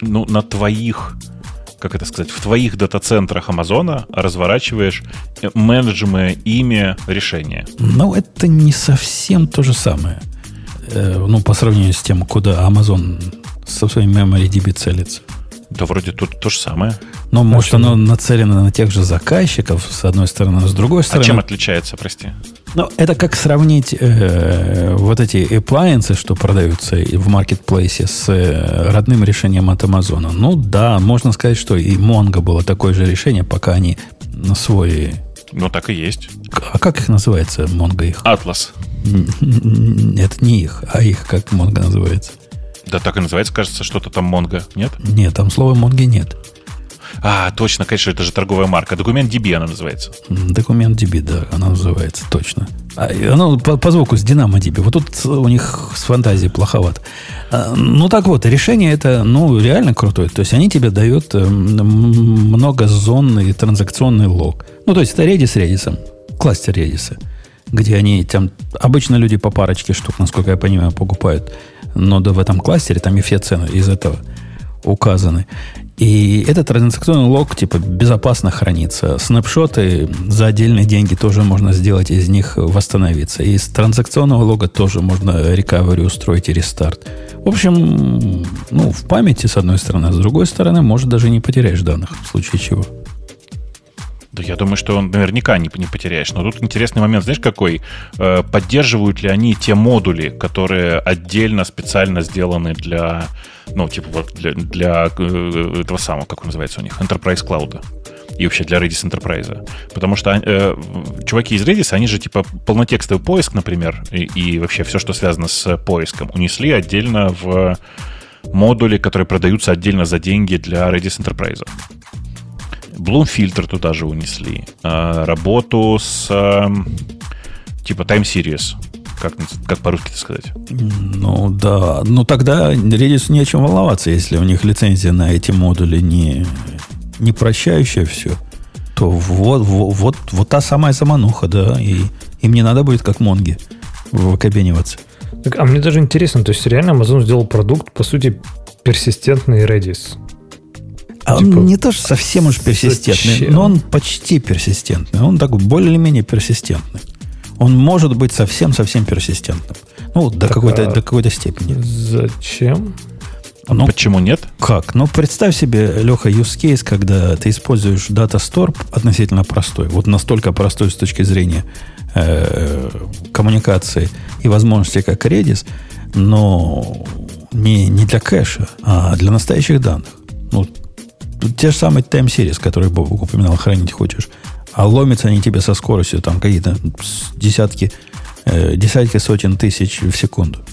на ну, на твоих как это сказать, в твоих дата-центрах Амазона разворачиваешь менеджемое ими решение. Ну, это не совсем то же самое. Э, ну, по сравнению с тем, куда Amazon со своим MemoryDB целится. Да вроде тут то же самое. Но, может, оно нацелено на тех же заказчиков, с одной стороны, но с другой стороны... А чем отличается, прости? Ну, это как сравнить э, вот эти appliances, что продаются в маркетплейсе, с э, родным решением от Амазона. Ну, да, можно сказать, что и Mongo было такое же решение, пока они на свой... Ну, так и есть. А как их называется, Mongo их? Атлас. Это не их, а их как Mongo называется. Да так и называется, кажется, что-то там Mongo, нет? Нет, там слова Mongo нет. А, точно, конечно, это же торговая марка. Документ DB она называется. Документ DB, да, она называется, точно. А, оно по, по звуку с Динамо DB. Вот тут у них с фантазией плоховато. А, ну, так вот, решение это, ну, реально крутое. То есть, они тебе дают э, многозонный транзакционный лог. Ну, то есть, это Redis с Redis, кластер Redis, где они там, обычно люди по парочке штук, насколько я понимаю, покупают но да в этом кластере там и все цены из этого указаны. И этот транзакционный лог типа безопасно хранится. Снапшоты за отдельные деньги тоже можно сделать, из них восстановиться. Из транзакционного лога тоже можно рекавери устроить и рестарт. В общем, ну, в памяти, с одной стороны, а с другой стороны, может, даже не потеряешь данных, в случае чего. Да я думаю, что он наверняка не, не потеряешь. Но тут интересный момент, знаешь, какой? Э, поддерживают ли они те модули, которые отдельно, специально сделаны для, ну, типа вот для, для э, этого самого, как он называется у них, Enterprise Cloud? и вообще для Redis Enterprise. Потому что э, чуваки из Redis, они же типа полнотекстовый поиск, например, и, и вообще все, что связано с поиском, унесли отдельно в модули, которые продаются отдельно за деньги для Redis Enterprise. Bloom фильтр туда же унесли. А, работу с типа Time Series. Как, как по-русски это сказать? Ну да. Ну тогда Redis не о чем волноваться, если у них лицензия на эти модули не, не прощающая все. То вот, вот, вот, вот та самая замануха, да. И им не надо будет, как Монги, выкобениваться. Так, а мне даже интересно, то есть реально Amazon сделал продукт, по сути, персистентный Redis. А типа, он не то, что совсем уж персистентный, зачем? но он почти персистентный. Он такой более-менее персистентный. Он может быть совсем-совсем персистентным. Ну, до какой-то, а до какой-то степени. Зачем? Ну, Почему нет? Как? Ну, представь себе, Леха, use case, когда ты используешь Data Store относительно простой. Вот настолько простой с точки зрения э, коммуникации и возможностей, как Redis, но не, не для кэша, а для настоящих данных. Ну, те же самые time series, которые Бобок упоминал, хранить хочешь. А ломятся они тебе со скоростью там какие-то десятки, э, десятки сотен тысяч в секунду.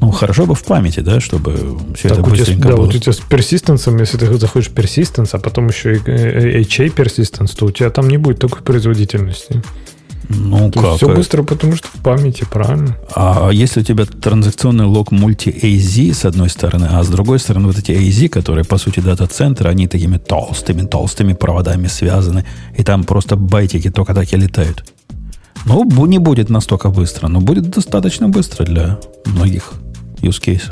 Ну, хорошо бы в памяти, да, чтобы все так это быстренько тебя, было. Да, вот у тебя с персистенсом, если ты заходишь persistence, а потом еще и HA persistence, то у тебя там не будет такой производительности. Ну, То как? Все быстро, потому что в памяти, правильно? А если у тебя транзакционный лог мульти-AZ с одной стороны, а с другой стороны вот эти AZ, которые, по сути, дата-центры, они такими толстыми-толстыми проводами связаны, и там просто байтики только так и летают. Ну, не будет настолько быстро, но будет достаточно быстро для многих use cases.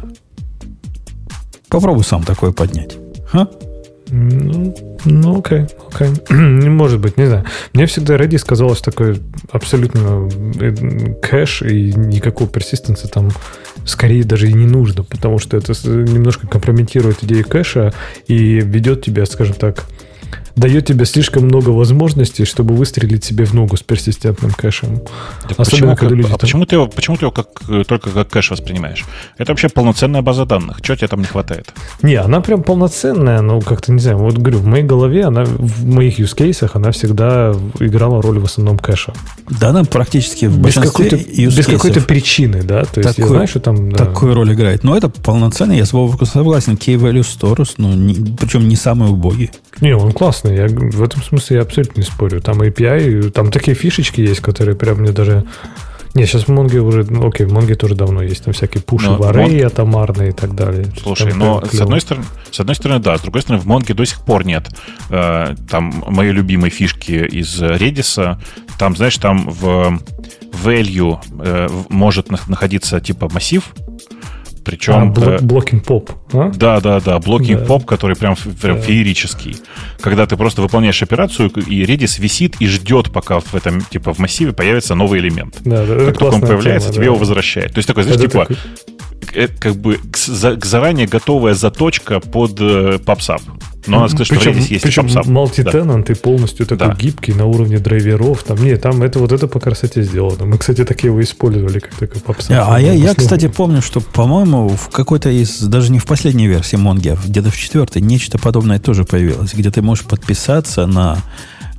Попробуй сам такое поднять. Ха? Ну, ну, окей, окей. Не может быть, не знаю. Мне всегда Redis казалось такой абсолютно э, кэш, и никакого персистенса там скорее даже и не нужно, потому что это немножко компрометирует идею кэша и ведет тебя, скажем так, дает тебе слишком много возможностей, чтобы выстрелить себе в ногу с персистентным кэшем. Так Особенно, почему, когда люди... А там... почему, ты его, почему ты его как, только как кэш воспринимаешь? Это вообще полноценная база данных. Чего тебе там не хватает? Не, она прям полноценная, но как-то, не знаю, вот говорю, в моей голове, она в моих cases она всегда играла роль в основном кэша. Да, она практически в без какой-то, без какой-то причины, да? То есть такой, я знаю, что там... Да. Такую роль играет. Но это полноценный, я с Вовком согласен, Key Value Stores, но не, причем не самый убогий. Не, он классный. Я, в этом смысле я абсолютно не спорю. Там API, там такие фишечки есть, которые прям мне даже... Не, сейчас в Монге уже, ну, окей, в Монге тоже давно есть, там всякие пуши в array атомарные и так далее. Слушай, но с одной, стороны, с одной стороны, да, с другой стороны, в Монге до сих пор нет э, там моей любимой фишки из Redis, там, знаешь, там в value э, может находиться типа массив, причем... А, э, blocking pop. А? Да, да, да. Blocking да. поп, который прям, прям да. феерический. Когда ты просто выполняешь операцию, и Redis висит и ждет, пока в этом, типа, в массиве появится новый элемент. Да, да, как только он появляется, тем, а, тебе да. его возвращает. То есть такой, знаешь, это типа, такой... как бы к, за, к заранее готовая заточка под э, PubSub. Но надо сказать, причем, что Redis есть причем multi-tenant да. и полностью такой да. гибкий на уровне драйверов. Там, нет, там это вот это по красоте сделано. Мы, кстати, такие его использовали, как такой попса. А, а я, я, кстати, помню, что, по-моему, в какой-то из, даже не в последней версии Монги, а где-то в четвертой, нечто подобное тоже появилось, где ты можешь подписаться на...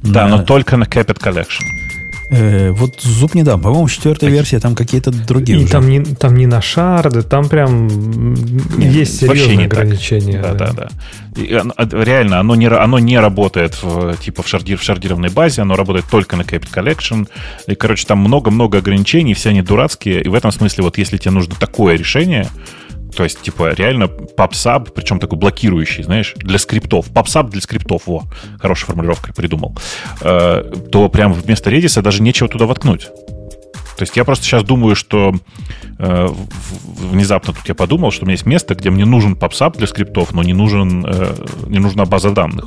Да, на... но только на Capit Collection. Э, вот зуб не дам. По-моему, четвертая так. версия там какие-то другие. И уже. там не, там не на шарды, там прям Нет, есть серьезные не ограничения. Так. Да, да, да. И, а, реально, оно не, оно не работает в, типа в, шардир, в шардированной базе, оно работает только на Capit Collection. И, короче, там много-много ограничений, все они дурацкие. И в этом смысле, вот если тебе нужно такое решение, то есть, типа, реально PubSub, причем такой блокирующий, знаешь, для скриптов. PubSub для скриптов, во, хорошая формулировка придумал. Э, то прям вместо Redis даже нечего туда воткнуть. То есть я просто сейчас думаю, что э, внезапно тут я подумал, что у меня есть место, где мне нужен PubSub для скриптов, но не, нужен, э, не нужна база данных.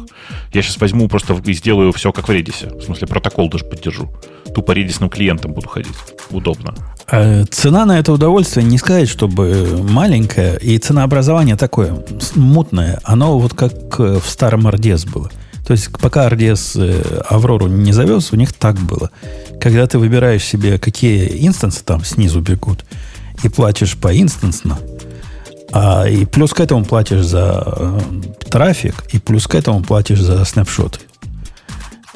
Я сейчас возьму просто и сделаю все как в Redis. В смысле, протокол даже поддержу. Тупо редисным клиентом буду ходить. Удобно. Э, цена на это удовольствие не сказать, чтобы маленькая, и ценообразование такое мутное. Оно вот как в старом RDS было. То есть, пока RDS э, Аврору не завез, у них так было. Когда ты выбираешь себе, какие инстансы там снизу бегут, и платишь поинстансно, а, и плюс к этому платишь за э, трафик, и плюс к этому платишь за снапшоты.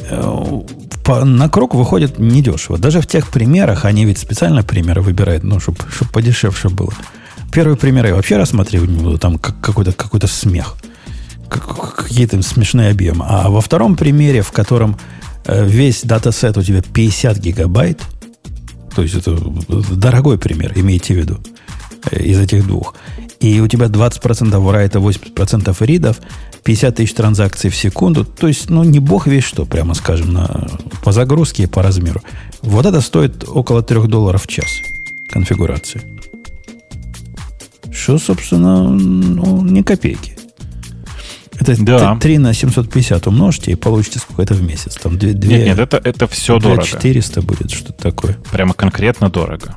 Э, на круг выходит недешево. Даже в тех примерах, они ведь специально примеры выбирают, ну, чтобы чтоб подешевше было. Первый пример я вообще рассматривать не буду, там какой-то какой смех. Какие-то смешные объемы. А во втором примере, в котором э, весь датасет у тебя 50 гигабайт, то есть это дорогой пример, имейте в виду, э, из этих двух, и у тебя 20% райта, 80% ридов, 50 тысяч транзакций в секунду. То есть, ну, не бог весь что, прямо скажем, на, по загрузке и по размеру. Вот это стоит около 3 долларов в час конфигурации. Что, собственно, ну, не копейки. Это да. 3 на 750 умножьте и получите сколько это в месяц. Там 2, 2, нет, нет, это, это все 2 дорого. 400 будет, что-то такое. Прямо конкретно дорого.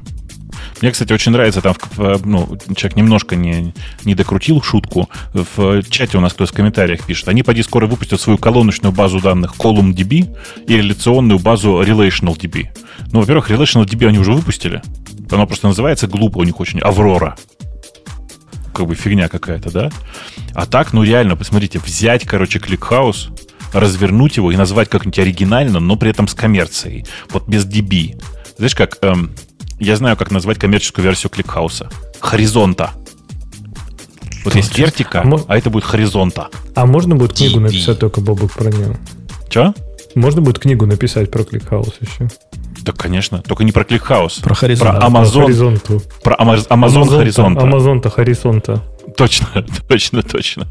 Мне, кстати, очень нравится, там ну, человек немножко не, не докрутил шутку. В чате у нас кто-то в комментариях пишет. Они, поди, скоро выпустят свою колоночную базу данных ColumnDB и реляционную базу RelationalDB. Ну, во-первых, RelationalDB они уже выпустили. Оно просто называется глупо у них очень. Аврора как бы фигня какая-то, да? А так, ну реально, посмотрите, взять, короче, ClickHouse, развернуть его и назвать как-нибудь оригинально, но при этом с коммерцией. Вот без DB. Знаешь, как эм, я знаю, как назвать коммерческую версию ClickHouse а. Хоризонта. Вот есть Vertica, а, а это будет хоризонта. А можно будет книгу написать только, Бобок, про нее? Че? Можно будет книгу написать про ClickHouse еще? Да, конечно. Только не про ClickHouse. Про хоризонт. Про Амазон. Про, про Амазон хоризонта. Амазонта хоризонта. Точно, точно, точно.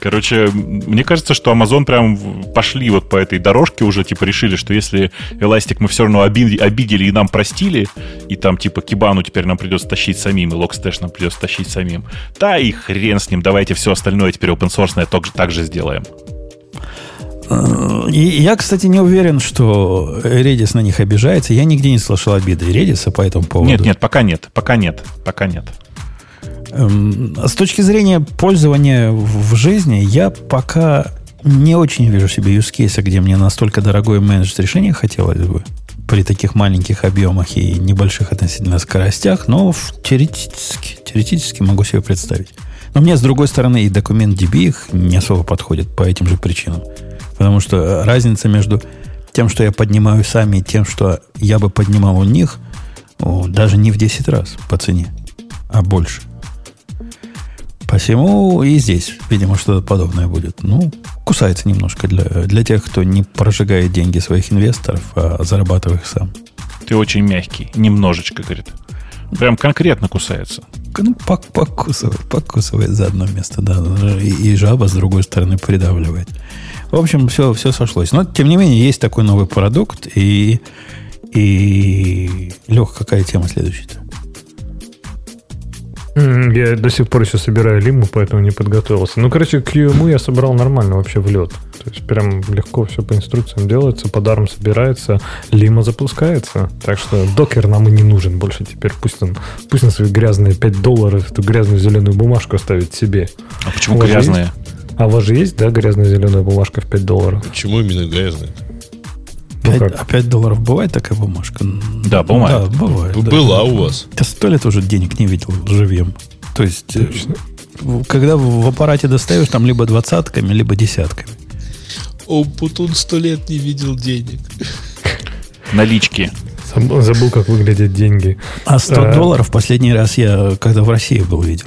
Короче, мне кажется, что Amazon прям пошли вот по этой дорожке уже, типа решили, что если Elastic мы все равно обидели и нам простили, и там типа Кибану теперь нам придется тащить самим, и Logstash нам придется тащить самим, да и хрен с ним, давайте все остальное теперь open source так, так же сделаем. Э, и я, кстати, не уверен, что Redis на них обижается. Я нигде не слышал обиды Redis по этому поводу. Нет, нет, пока нет, пока нет, пока нет. Эм, с точки зрения пользования в жизни, я пока не очень вижу себе use case, где мне настолько дорогое менеджер решение хотелось бы при таких маленьких объемах и небольших относительно скоростях, но теоретически, теоретически могу себе представить. Но мне, с другой стороны, и документ DB их не особо подходит по этим же причинам. Потому что разница между тем, что я поднимаю сами, и тем, что я бы поднимал у них, даже не в 10 раз по цене, а больше. Посему и здесь, видимо, что-то подобное будет. Ну, кусается немножко для, для тех, кто не прожигает деньги своих инвесторов, а зарабатывает их сам. Ты очень мягкий. Немножечко, говорит. Прям конкретно кусается. Ну, покусывает, покусывает за одно место, да. И, и жаба с другой стороны придавливает. В общем, все, все сошлось. Но, тем не менее, есть такой новый продукт. И, и Лех, какая тема следующая? Я до сих пор еще собираю лиму, поэтому не подготовился. Ну, короче, QEMU я собрал нормально вообще в лед. То есть прям легко все по инструкциям делается, под ARM собирается, лима запускается. Так что докер нам и не нужен больше теперь. Пусть он, пусть на свои грязные 5 долларов эту грязную зеленую бумажку оставит себе. А почему грязные? А у вас же есть, да, грязная зеленая бумажка в 5 долларов? Почему именно грязная? 5, ну а 5 долларов бывает такая бумажка? Да, бывает. Да, бывает. Была да. у вас. Я сто лет уже денег не видел живьем. То есть, э, Точно. когда в аппарате достаешь, там либо двадцатками, либо десятками. О, Путун сто лет не видел денег. Налички. Забыл, как выглядят деньги. А 100 а... долларов последний раз я, когда в России был, видел.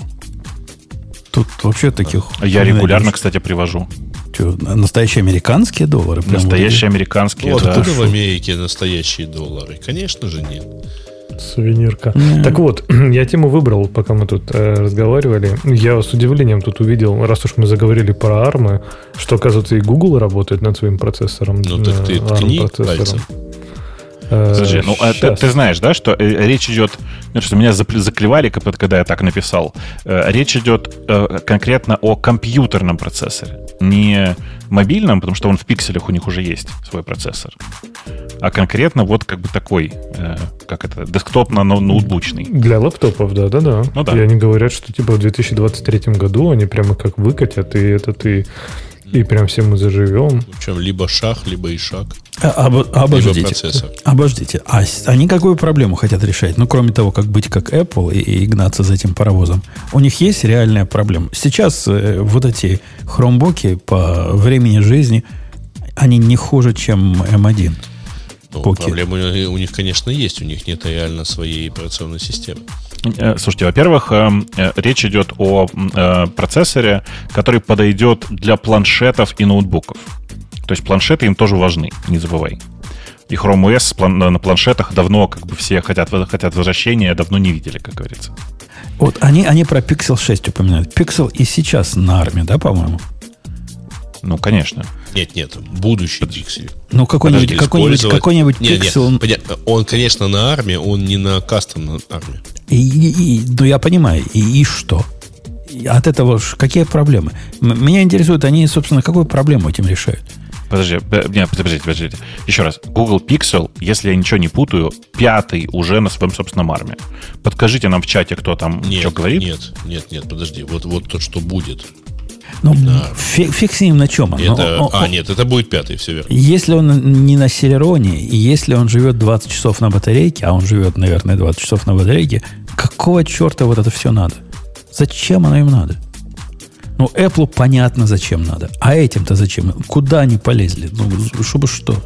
Тут вообще таких... Я регулярно, кстати, привожу. Что, настоящие американские доллары? Настоящие вот американские, ну, да. Откуда в Америке настоящие доллары? Конечно же нет. Сувенирка. Mm. Так вот, я тему выбрал, пока мы тут э, разговаривали. Я с удивлением тут увидел, раз уж мы заговорили про армы, что, оказывается, и Google работает над своим процессором. Ну, так ты ткни пальцем. Э, Слушай, ну а ты, ты знаешь, да, что э, речь идет, ну, что меня заклевали, когда я так написал. Э, речь идет конкретно о компьютерном процессоре, не мобильном, потому что он в пикселях у них уже есть свой процессор, а конкретно вот как бы такой, как это, десктопно-ноутбучный. Для лаптопов, да, да, да. Ну да. И они говорят, что типа в 2023 году они прямо как выкатят, и это ты и прям все мы заживем. Причем либо шаг, либо ишак. А, об, обождите. Либо процессор. Обождите. А они какую проблему хотят решать? Ну, кроме того, как быть как Apple и, и гнаться за этим паровозом. У них есть реальная проблема. Сейчас э, вот эти хромбоки по времени жизни, они не хуже, чем M1. Ну, проблемы у них, конечно, есть. У них нет реально своей операционной системы. Э, слушайте, во-первых, э, э, речь идет о процессоре, который подойдет для планшетов и ноутбуков. То есть планшеты им тоже важны, не забывай. И Chrome OS на планшетах давно как бы все хотят, хотят возвращения, давно не видели, как говорится. Вот они, они про Pixel 6 упоминают. Pixel и сейчас на армии, да, по-моему? Ну, конечно. Нет, нет, будущий Pixel. Ну, какой-нибудь, какой-нибудь, какой-нибудь нет, Pixel... Нет, понятно, он, конечно, на армии, он не на кастом на армии. И, и, и, ну, я понимаю. И, и что? От этого какие проблемы? Меня интересует, они, собственно, какую проблему этим решают? Подожди, нет, подождите, подождите. Еще раз. Google Pixel, если я ничего не путаю, пятый уже на своем собственном арме. Подкажите нам в чате, кто там нет, что говорит. Нет, нет, нет, подожди. Вот, вот то, что будет. Ну, да. фиг, фиг с ним на чем. Это, но, а, нет, это будет пятый, все верно. Если он не на Селероне, и если он живет 20 часов на батарейке, а он живет, наверное, 20 часов на батарейке, какого черта вот это все надо? Зачем оно им надо? Ну, Apple понятно, зачем надо. А этим-то зачем? Куда они полезли? Ну, чтобы что?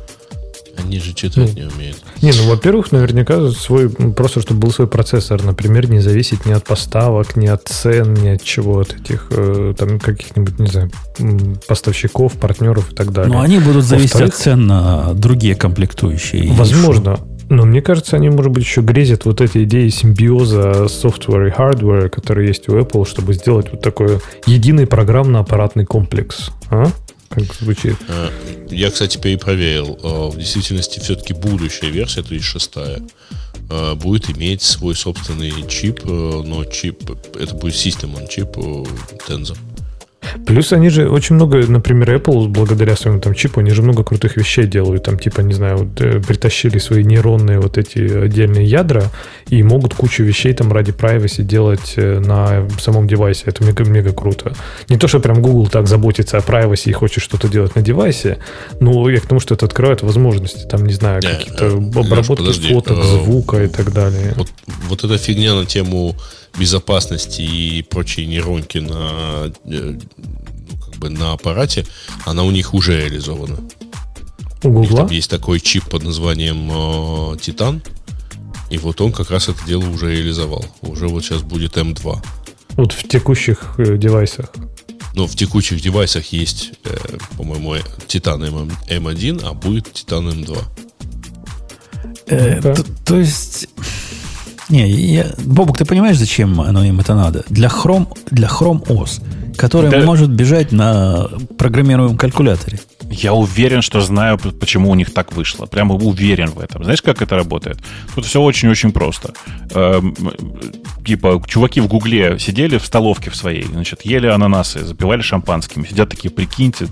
Они же читать ну, не умеют. Не, ну, во-первых, наверняка свой, просто чтобы был свой процессор, например, не зависеть ни от поставок, ни от цен, ни от чего, от этих, э, там, каких-нибудь, не знаю, поставщиков, партнеров и так далее. Но они будут зависеть от цен на другие комплектующие. Возможно. Но мне кажется, они, может быть, еще грезят вот этой идеей симбиоза software и hardware, который есть у Apple, чтобы сделать вот такой единый программно-аппаратный комплекс. А? Как звучит? Э, я, кстати, перепроверил. Э, в действительности все-таки будущая версия, то есть шестая, э, будет иметь свой собственный чип, но чип, это будет System on чип Tensor. Плюс они же очень много, например, Apple, благодаря своему там чипу, они же много крутых вещей делают. Там, типа, не знаю, вот, э, притащили свои нейронные вот эти отдельные ядра и могут кучу вещей там ради privacy делать э, на самом девайсе. Это мега-мега круто. Не то, что прям Google так заботится о privacy и хочет что-то делать на девайсе, но я к тому, что это открывает возможности. Там, не знаю, какие-то э, обработки Леш, фоток, звука и так далее. Вот, вот эта фигня на тему безопасности и прочие нейронки на, э, ну, как бы на аппарате, она у них уже реализована. У Гугла? Там есть такой чип под названием э, Титан, и вот он как раз это дело уже реализовал. Уже вот сейчас будет М2. Вот в текущих э, девайсах. Ну, в текущих девайсах есть, э, по-моему, Титан М1, а будет Титан М2. Э, то, то есть не, я, Бобук, ты понимаешь, зачем оно им это надо? Для Chrome, для Chrome OS, который да. может бежать на программируемом калькуляторе. Я уверен, что знаю, почему у них так вышло. Прямо уверен в этом. Знаешь, как это работает? Тут все очень-очень просто. Эм, типа, чуваки в Гугле сидели в столовке в своей, значит, ели ананасы, запивали шампанским. Сидят такие, прикиньте,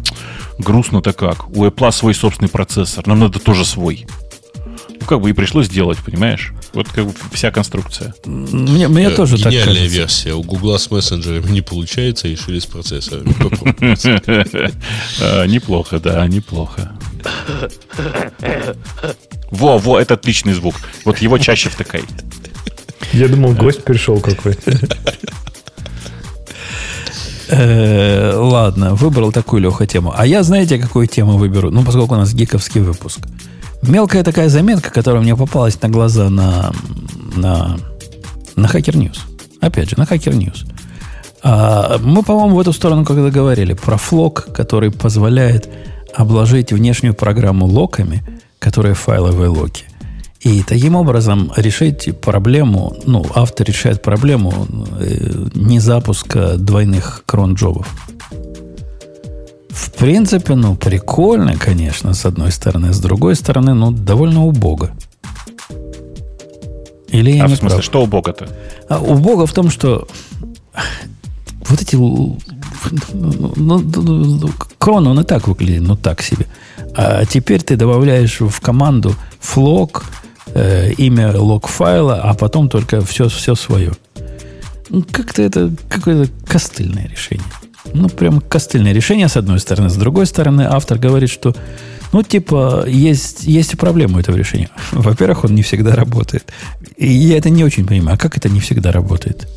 грустно-то как. У Apple свой собственный процессор, нам надо тоже свой. Ну, как бы и пришлось сделать, понимаешь? Вот как бы вся конструкция. Мне, мне э, тоже так кажется. версия. У Гугла с мессенджерами не получается, решили с процессорами а, Неплохо, да, неплохо. Во, во, это отличный звук. Вот его чаще втыкай. Я думал, гость пришел какой-то. Э, ладно, выбрал такую, Леха, тему. А я, знаете, какую тему выберу? Ну, поскольку у нас гиковский выпуск. Мелкая такая заметка, которая мне попалась на глаза на, на, на Hacker News. Опять же, на Hacker News. А, мы, по-моему, в эту сторону когда говорили про флок, который позволяет обложить внешнюю программу локами, которые файловые локи. И таким образом решить проблему, ну, автор решает проблему э, не запуска двойных крон-джобов. В принципе, ну, прикольно, конечно, с одной стороны. С другой стороны, ну, довольно убого. Или я а не в смысле, прав? что убого-то? А, убого в том, что вот эти... Ну, ну, ну, крон, он и так выглядит, ну, так себе. А теперь ты добавляешь в команду флог, э, имя лог-файла, а потом только все, все свое. Ну, как-то это какое-то костыльное решение ну, прям костыльное решение, с одной стороны. С другой стороны, автор говорит, что, ну, типа, есть, есть проблема у этого решения. Во-первых, он не всегда работает. И я это не очень понимаю. А как это не всегда работает?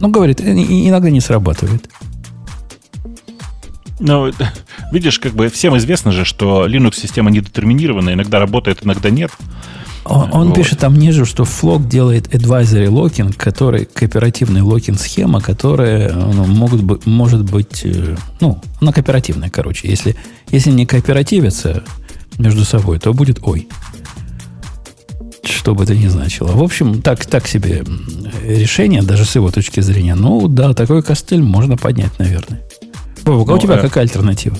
Ну, говорит, иногда не срабатывает. Ну, видишь, как бы всем известно же, что Linux-система недетерминированная, иногда работает, иногда нет. Он, он вот. пишет там ниже, что Flock делает advisory locking, который кооперативный локинг схема, которая ну, могут быть, может быть, э, ну, она кооперативная, короче. Если, если не кооперативятся между собой, то будет ой. Что бы это ни значило. В общем, так, так себе решение, даже с его точки зрения. Ну, да, такой костыль можно поднять, наверное. Бобок, а у ну, тебя э... какая альтернатива?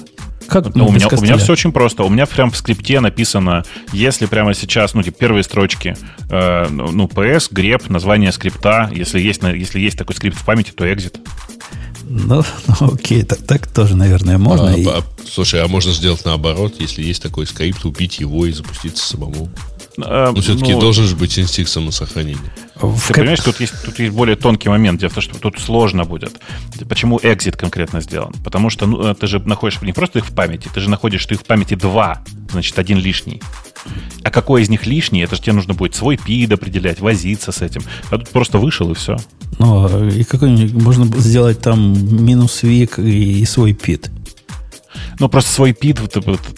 Как ну, у, меня, у меня все очень просто. У меня прям в скрипте написано, если прямо сейчас, ну, типа, первые строчки, э, ну, PS, grep, название скрипта, если есть, если есть такой скрипт в памяти, то exit. Ну, ну окей, так, так тоже, наверное, можно. А, и... а, слушай, а можно сделать наоборот, если есть такой скрипт, убить его и запуститься самому. А, Но все-таки ну, должен же быть инстинкт самосохранения. Ты как... понимаешь, тут есть, тут есть более тонкий момент. Дело в том, что тут сложно будет. Почему экзит конкретно сделан? Потому что ну, ты же находишь не просто их в памяти, ты же находишь, что их в памяти два, значит, один лишний. А какой из них лишний, это же тебе нужно будет свой пид определять, возиться с этим. А тут просто вышел и все. Ну, и какой-нибудь можно сделать там минус вик и свой пид ну, просто свой пит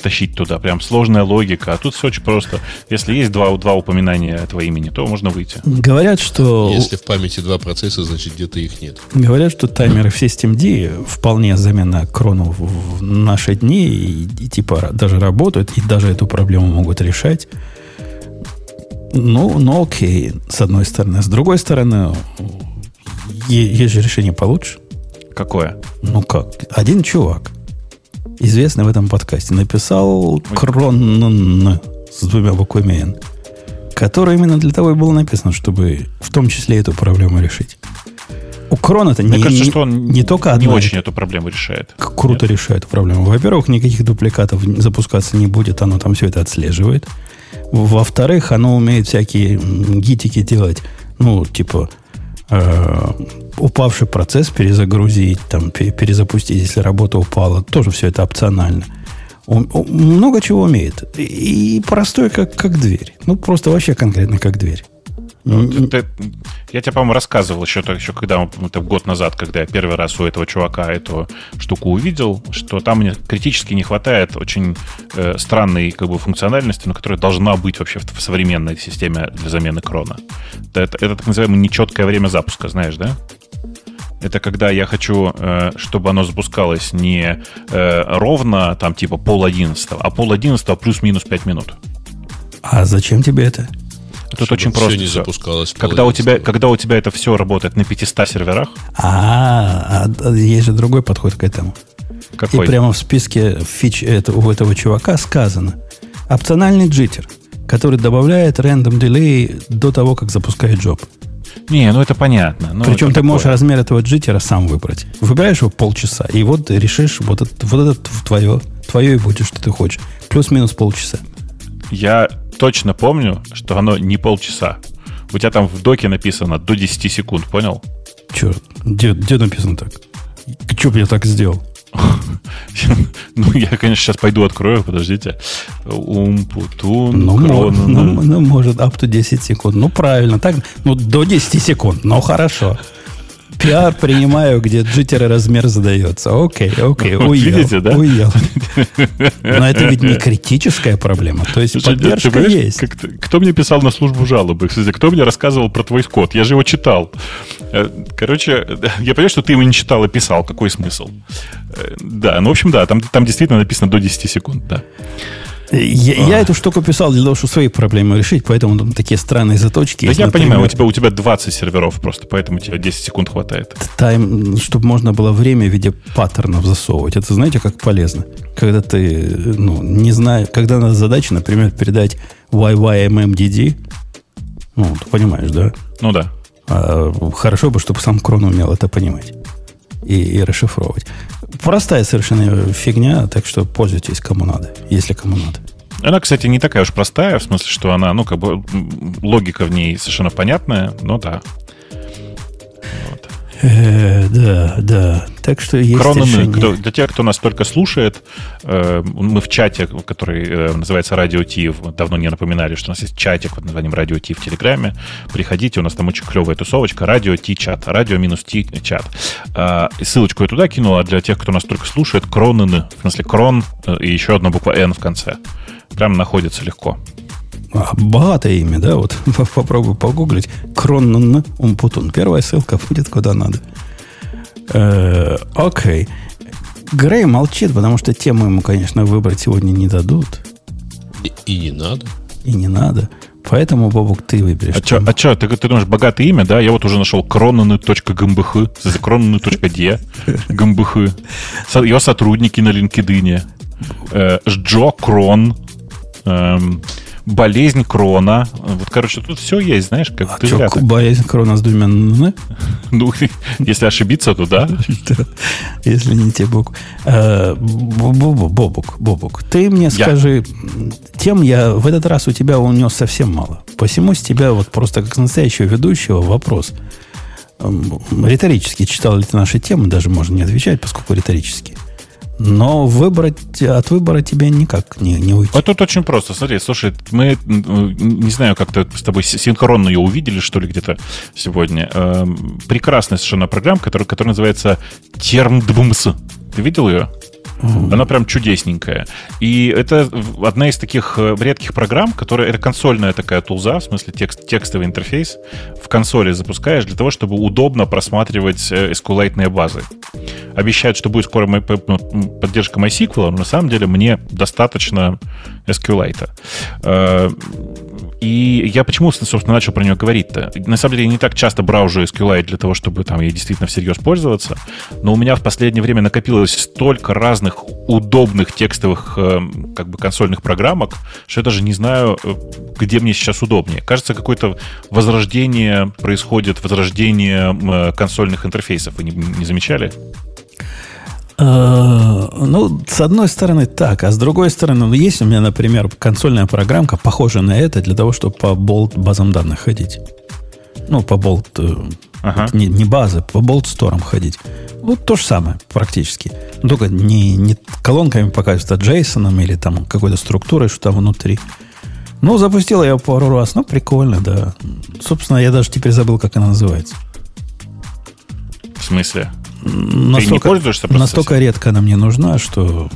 тащить туда. Прям сложная логика. А тут все очень просто. Если есть два, два упоминания этого имени, то можно выйти. Говорят, что... Если в памяти два процесса, значит, где-то их нет. Говорят, что таймеры в SystemD вполне замена крону в наши дни и, и типа даже работают, и даже эту проблему могут решать. Ну, ну окей, с одной стороны. С другой стороны, есть же решение получше. Какое? Ну как? Один чувак известный в этом подкасте, написал крон с двумя буквами N, который именно для того и был написан, чтобы в том числе эту проблему решить. У Крона это не, кажется, не, что он не только одна, не очень эту проблему решает. Круто Нет. решает эту проблему. Во-первых, никаких дупликатов запускаться не будет, оно там все это отслеживает. Во-вторых, оно умеет всякие гитики делать, ну, типа, э, упавший процесс перезагрузить, там, перезапустить, если работа упала. Тоже все это опционально. Он, он много чего умеет. И простой, как, как дверь. Ну, просто вообще конкретно как дверь. Ну, ты, я тебе, по-моему, рассказывал еще, еще когда это год назад, когда я первый раз у этого чувака эту штуку увидел, что там мне критически не хватает очень э, странной как бы, функциональности, но которая должна быть вообще в, в современной системе для замены крона. Это, это, это так называемое нечеткое время запуска, знаешь, да? Это когда я хочу, э, чтобы оно запускалось не э, ровно, там, типа пол одиннадцатого, а пол одиннадцатого плюс-минус пять минут. А зачем тебе это? Тут очень просто. не запускалось. Когда у, тебя, когда у тебя это все работает на 500 серверах. А, а есть же другой подход к этому. Какой? И прямо в списке фич этого, у этого чувака сказано. Опциональный джиттер, который добавляет рандом дилей до того, как запускает джоб. Не, ну это понятно. Ну, Причем это ты такое. можешь размер этого джиттера сам выбрать. Выбираешь его полчаса, и вот решишь, вот это, вот это твое, твое и будет, что ты хочешь. Плюс-минус полчаса. Я точно помню, что оно не полчаса. У тебя там в доке написано до 10 секунд, понял? Черт, где, где написано так? Че я так сделал? Ну, я, конечно, сейчас пойду открою, подождите. Умпутун, ну, ну, ну, может, up to 10 секунд. Ну, правильно, так, ну, до 10 секунд, ну, хорошо. Пиар принимаю, где джиттеры размер задается. Окей, окей, уел. Видите, да? Уел. Но это ведь не критическая проблема. То есть Слушай, поддержка есть. Как, кто мне писал на службу жалобы? Кстати, кто мне рассказывал про твой код? Я же его читал. Э, короче, я понимаю, что ты его не читал и писал. Какой смысл? Э, да, ну, в общем, да, там, там действительно написано до 10 секунд, да. Я, я эту штуку писал для того, чтобы свои проблемы решить, поэтому там такие странные заточки. Да есть, я например, понимаю, у тебя, у тебя 20 серверов просто, поэтому тебе 10 секунд хватает. Тайм, чтобы можно было время в виде паттернов засовывать. Это знаете, как полезно? Когда ты, ну, не знаю, когда надо задача, например, передать YYMMDD, ну, ты понимаешь, да? Ну да. А, хорошо бы, чтобы сам Крон умел это понимать и, и расшифровывать. Простая совершенно фигня, так что пользуйтесь кому надо, если кому надо. Она, кстати, не такая уж простая, в смысле, что она, ну, как бы логика в ней совершенно понятная, но да. Э, да, да. Так что есть Крононы, кто, для тех, кто нас только слушает, э, мы в чате, который э, называется Радио Ти, давно не напоминали, что у нас есть чатик под названием Радио Ти в Телеграме. Приходите, у нас там очень клевая тусовочка. Радио Ти чат. Радио минус Ти чат. Э, ссылочку я туда кинул, а для тех, кто нас только слушает, Крононы, в смысле Крон э, и еще одна буква Н в конце. Прям находится легко. Богатое имя, да? Вот попробуй погуглить. Кронн Умпутун. Первая ссылка будет куда надо. Э, окей. Грей молчит, потому что тему ему, конечно, выбрать сегодня не дадут. И, и не надо. И не надо. Поэтому, Бобук, ты выберешь. А что, а чё, ты, ты думаешь, богатое имя, да? Я вот уже нашел кронаны.гмбх, кронаны.де, гмбх. Его сотрудники на LinkedIn. Э, Джо Крон. Эм, болезнь крона. Вот, короче, тут все есть, знаешь, как а ты что, болезнь крона с двумя н? Ну, если ошибиться, то да. Если не те буквы. Бобук, Бобук, ты мне скажи, тем я в этот раз у тебя унес совсем мало. Посему с тебя вот просто как настоящего ведущего вопрос. Риторически читал ли ты наши темы, даже можно не отвечать, поскольку риторически. Но выбрать, от выбора тебе никак не, не уйти. А тут очень просто. Смотри, слушай, мы, не знаю, как-то с тобой синхронно ее увидели, что ли, где-то сегодня. Эм, прекрасная совершенно программа, которая, которая называется Термдбумс. Ты видел ее? Mm-hmm. Она прям чудесненькая. И это одна из таких э, редких программ, которая... Это консольная такая тулза, в смысле текст, текстовый интерфейс. В консоли запускаешь для того, чтобы удобно просматривать э, SQLite базы. Обещают, что будет скоро поддержка MySQL, но на самом деле мне достаточно SQLite. Э, и я почему, собственно, начал про нее говорить-то? На самом деле, я не так часто браужу SQLite для того, чтобы там ей действительно всерьез пользоваться, но у меня в последнее время накопилось столько разных удобных текстовых э, как бы консольных программок, что я даже не знаю, э, где мне сейчас удобнее. Кажется, какое-то возрождение происходит, возрождение консольных интерфейсов. Вы не, не замечали? Э, ну, с одной стороны так, а с другой стороны, ну, есть у меня, например, консольная программка, похожая на это, для того, чтобы по болт базам данных ходить. Ну, по болт, э, ага. не, не базы, по болт сторам ходить. Вот то же самое практически. Только не, не колонками показывают, а JSON или там какой-то структурой, что там внутри. Ну, запустил я пару раз. Ну, прикольно, да. Собственно, я даже теперь забыл, как она называется. В смысле? Настолько, не пользуешься Настолько редко она мне нужна, что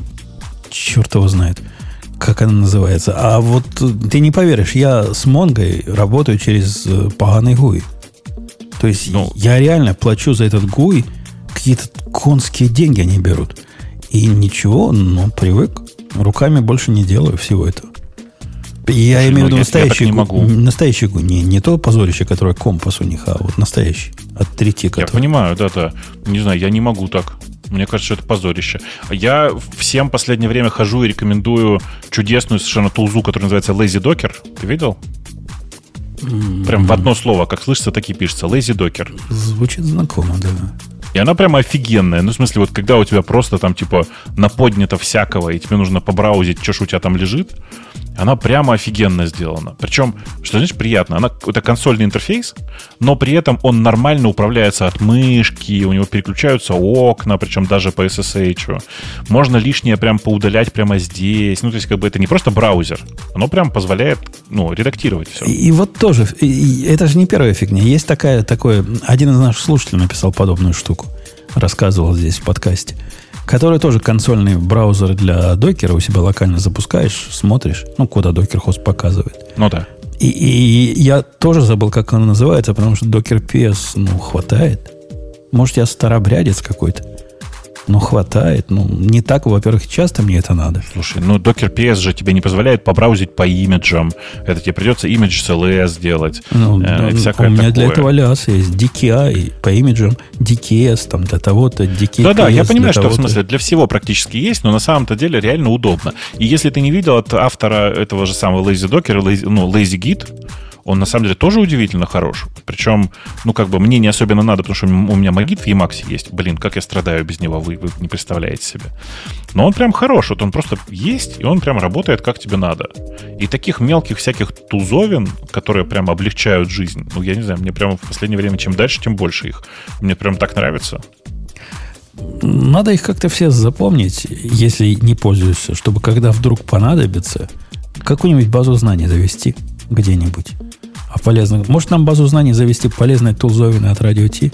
черт его знает, как она называется. А вот ты не поверишь, я с Монгой работаю через э, поганый гуй. То есть ну, я реально плачу за этот гуй, какие-то конские деньги они берут. И ничего, ну, привык. Руками больше не делаю всего этого. Я имею в виду настоящий, не могу. настоящий не, не то позорище, которое компас у них, а вот настоящий. От трети. Я понимаю, да-да. Не знаю, я не могу так. Мне кажется, что это позорище. Я всем в последнее время хожу и рекомендую чудесную совершенно тулзу, которая называется Lazy Docker. Ты видел? Прям в одно слово, как слышится, так и пишется. Lazy Docker. Звучит знакомо, да. И она прямо офигенная. Ну, в смысле, вот когда у тебя просто там, типа, наподнято всякого, и тебе нужно побраузить, что ж у тебя там лежит, она прямо офигенно сделана. Причем, что значит приятно, она это консольный интерфейс, но при этом он нормально управляется от мышки, у него переключаются окна, причем даже по SSH. Можно лишнее прям поудалять прямо здесь. Ну, то есть, как бы это не просто браузер, оно прям позволяет, ну, редактировать все. И, вот тоже, и, это же не первая фигня. Есть такая, такое, один из наших слушателей написал подобную штуку, рассказывал здесь в подкасте который тоже консольный браузер для докера у себя локально запускаешь, смотришь, ну, куда докер хост показывает. Ну да. И, и я тоже забыл, как он называется, потому что докер PS, ну, хватает. Может, я старобрядец какой-то. Ну, хватает. Ну, не так, во-первых, часто мне это надо. Слушай, ну, Docker PS же тебе не позволяет побраузить по имиджам. Это тебе придется имидж CLS делать. Ну, э, у меня такое. для этого ляс есть. DKI по имиджам, DKS там для того-то, DKS. Да-да, я понимаю, что в смысле для всего практически есть, но на самом-то деле реально удобно. И если ты не видел от автора этого же самого Lazy Docker, Lazy, ну, Lazy Git, он на самом деле тоже удивительно хорош. Причем, ну, как бы мне не особенно надо, потому что у меня Magit в Emacs есть. Блин, как я страдаю без него, вы, вы не представляете себе. Но он прям хорош, вот он просто есть, и он прям работает как тебе надо. И таких мелких всяких тузовин, которые прям облегчают жизнь, ну, я не знаю, мне прямо в последнее время чем дальше, тем больше их. Мне прям так нравится. Надо их как-то все запомнить, если не пользуешься, чтобы когда вдруг понадобится, какую-нибудь базу знаний завести где-нибудь. А полезно. Может, нам базу знаний завести полезной тулзовины от радио Ти?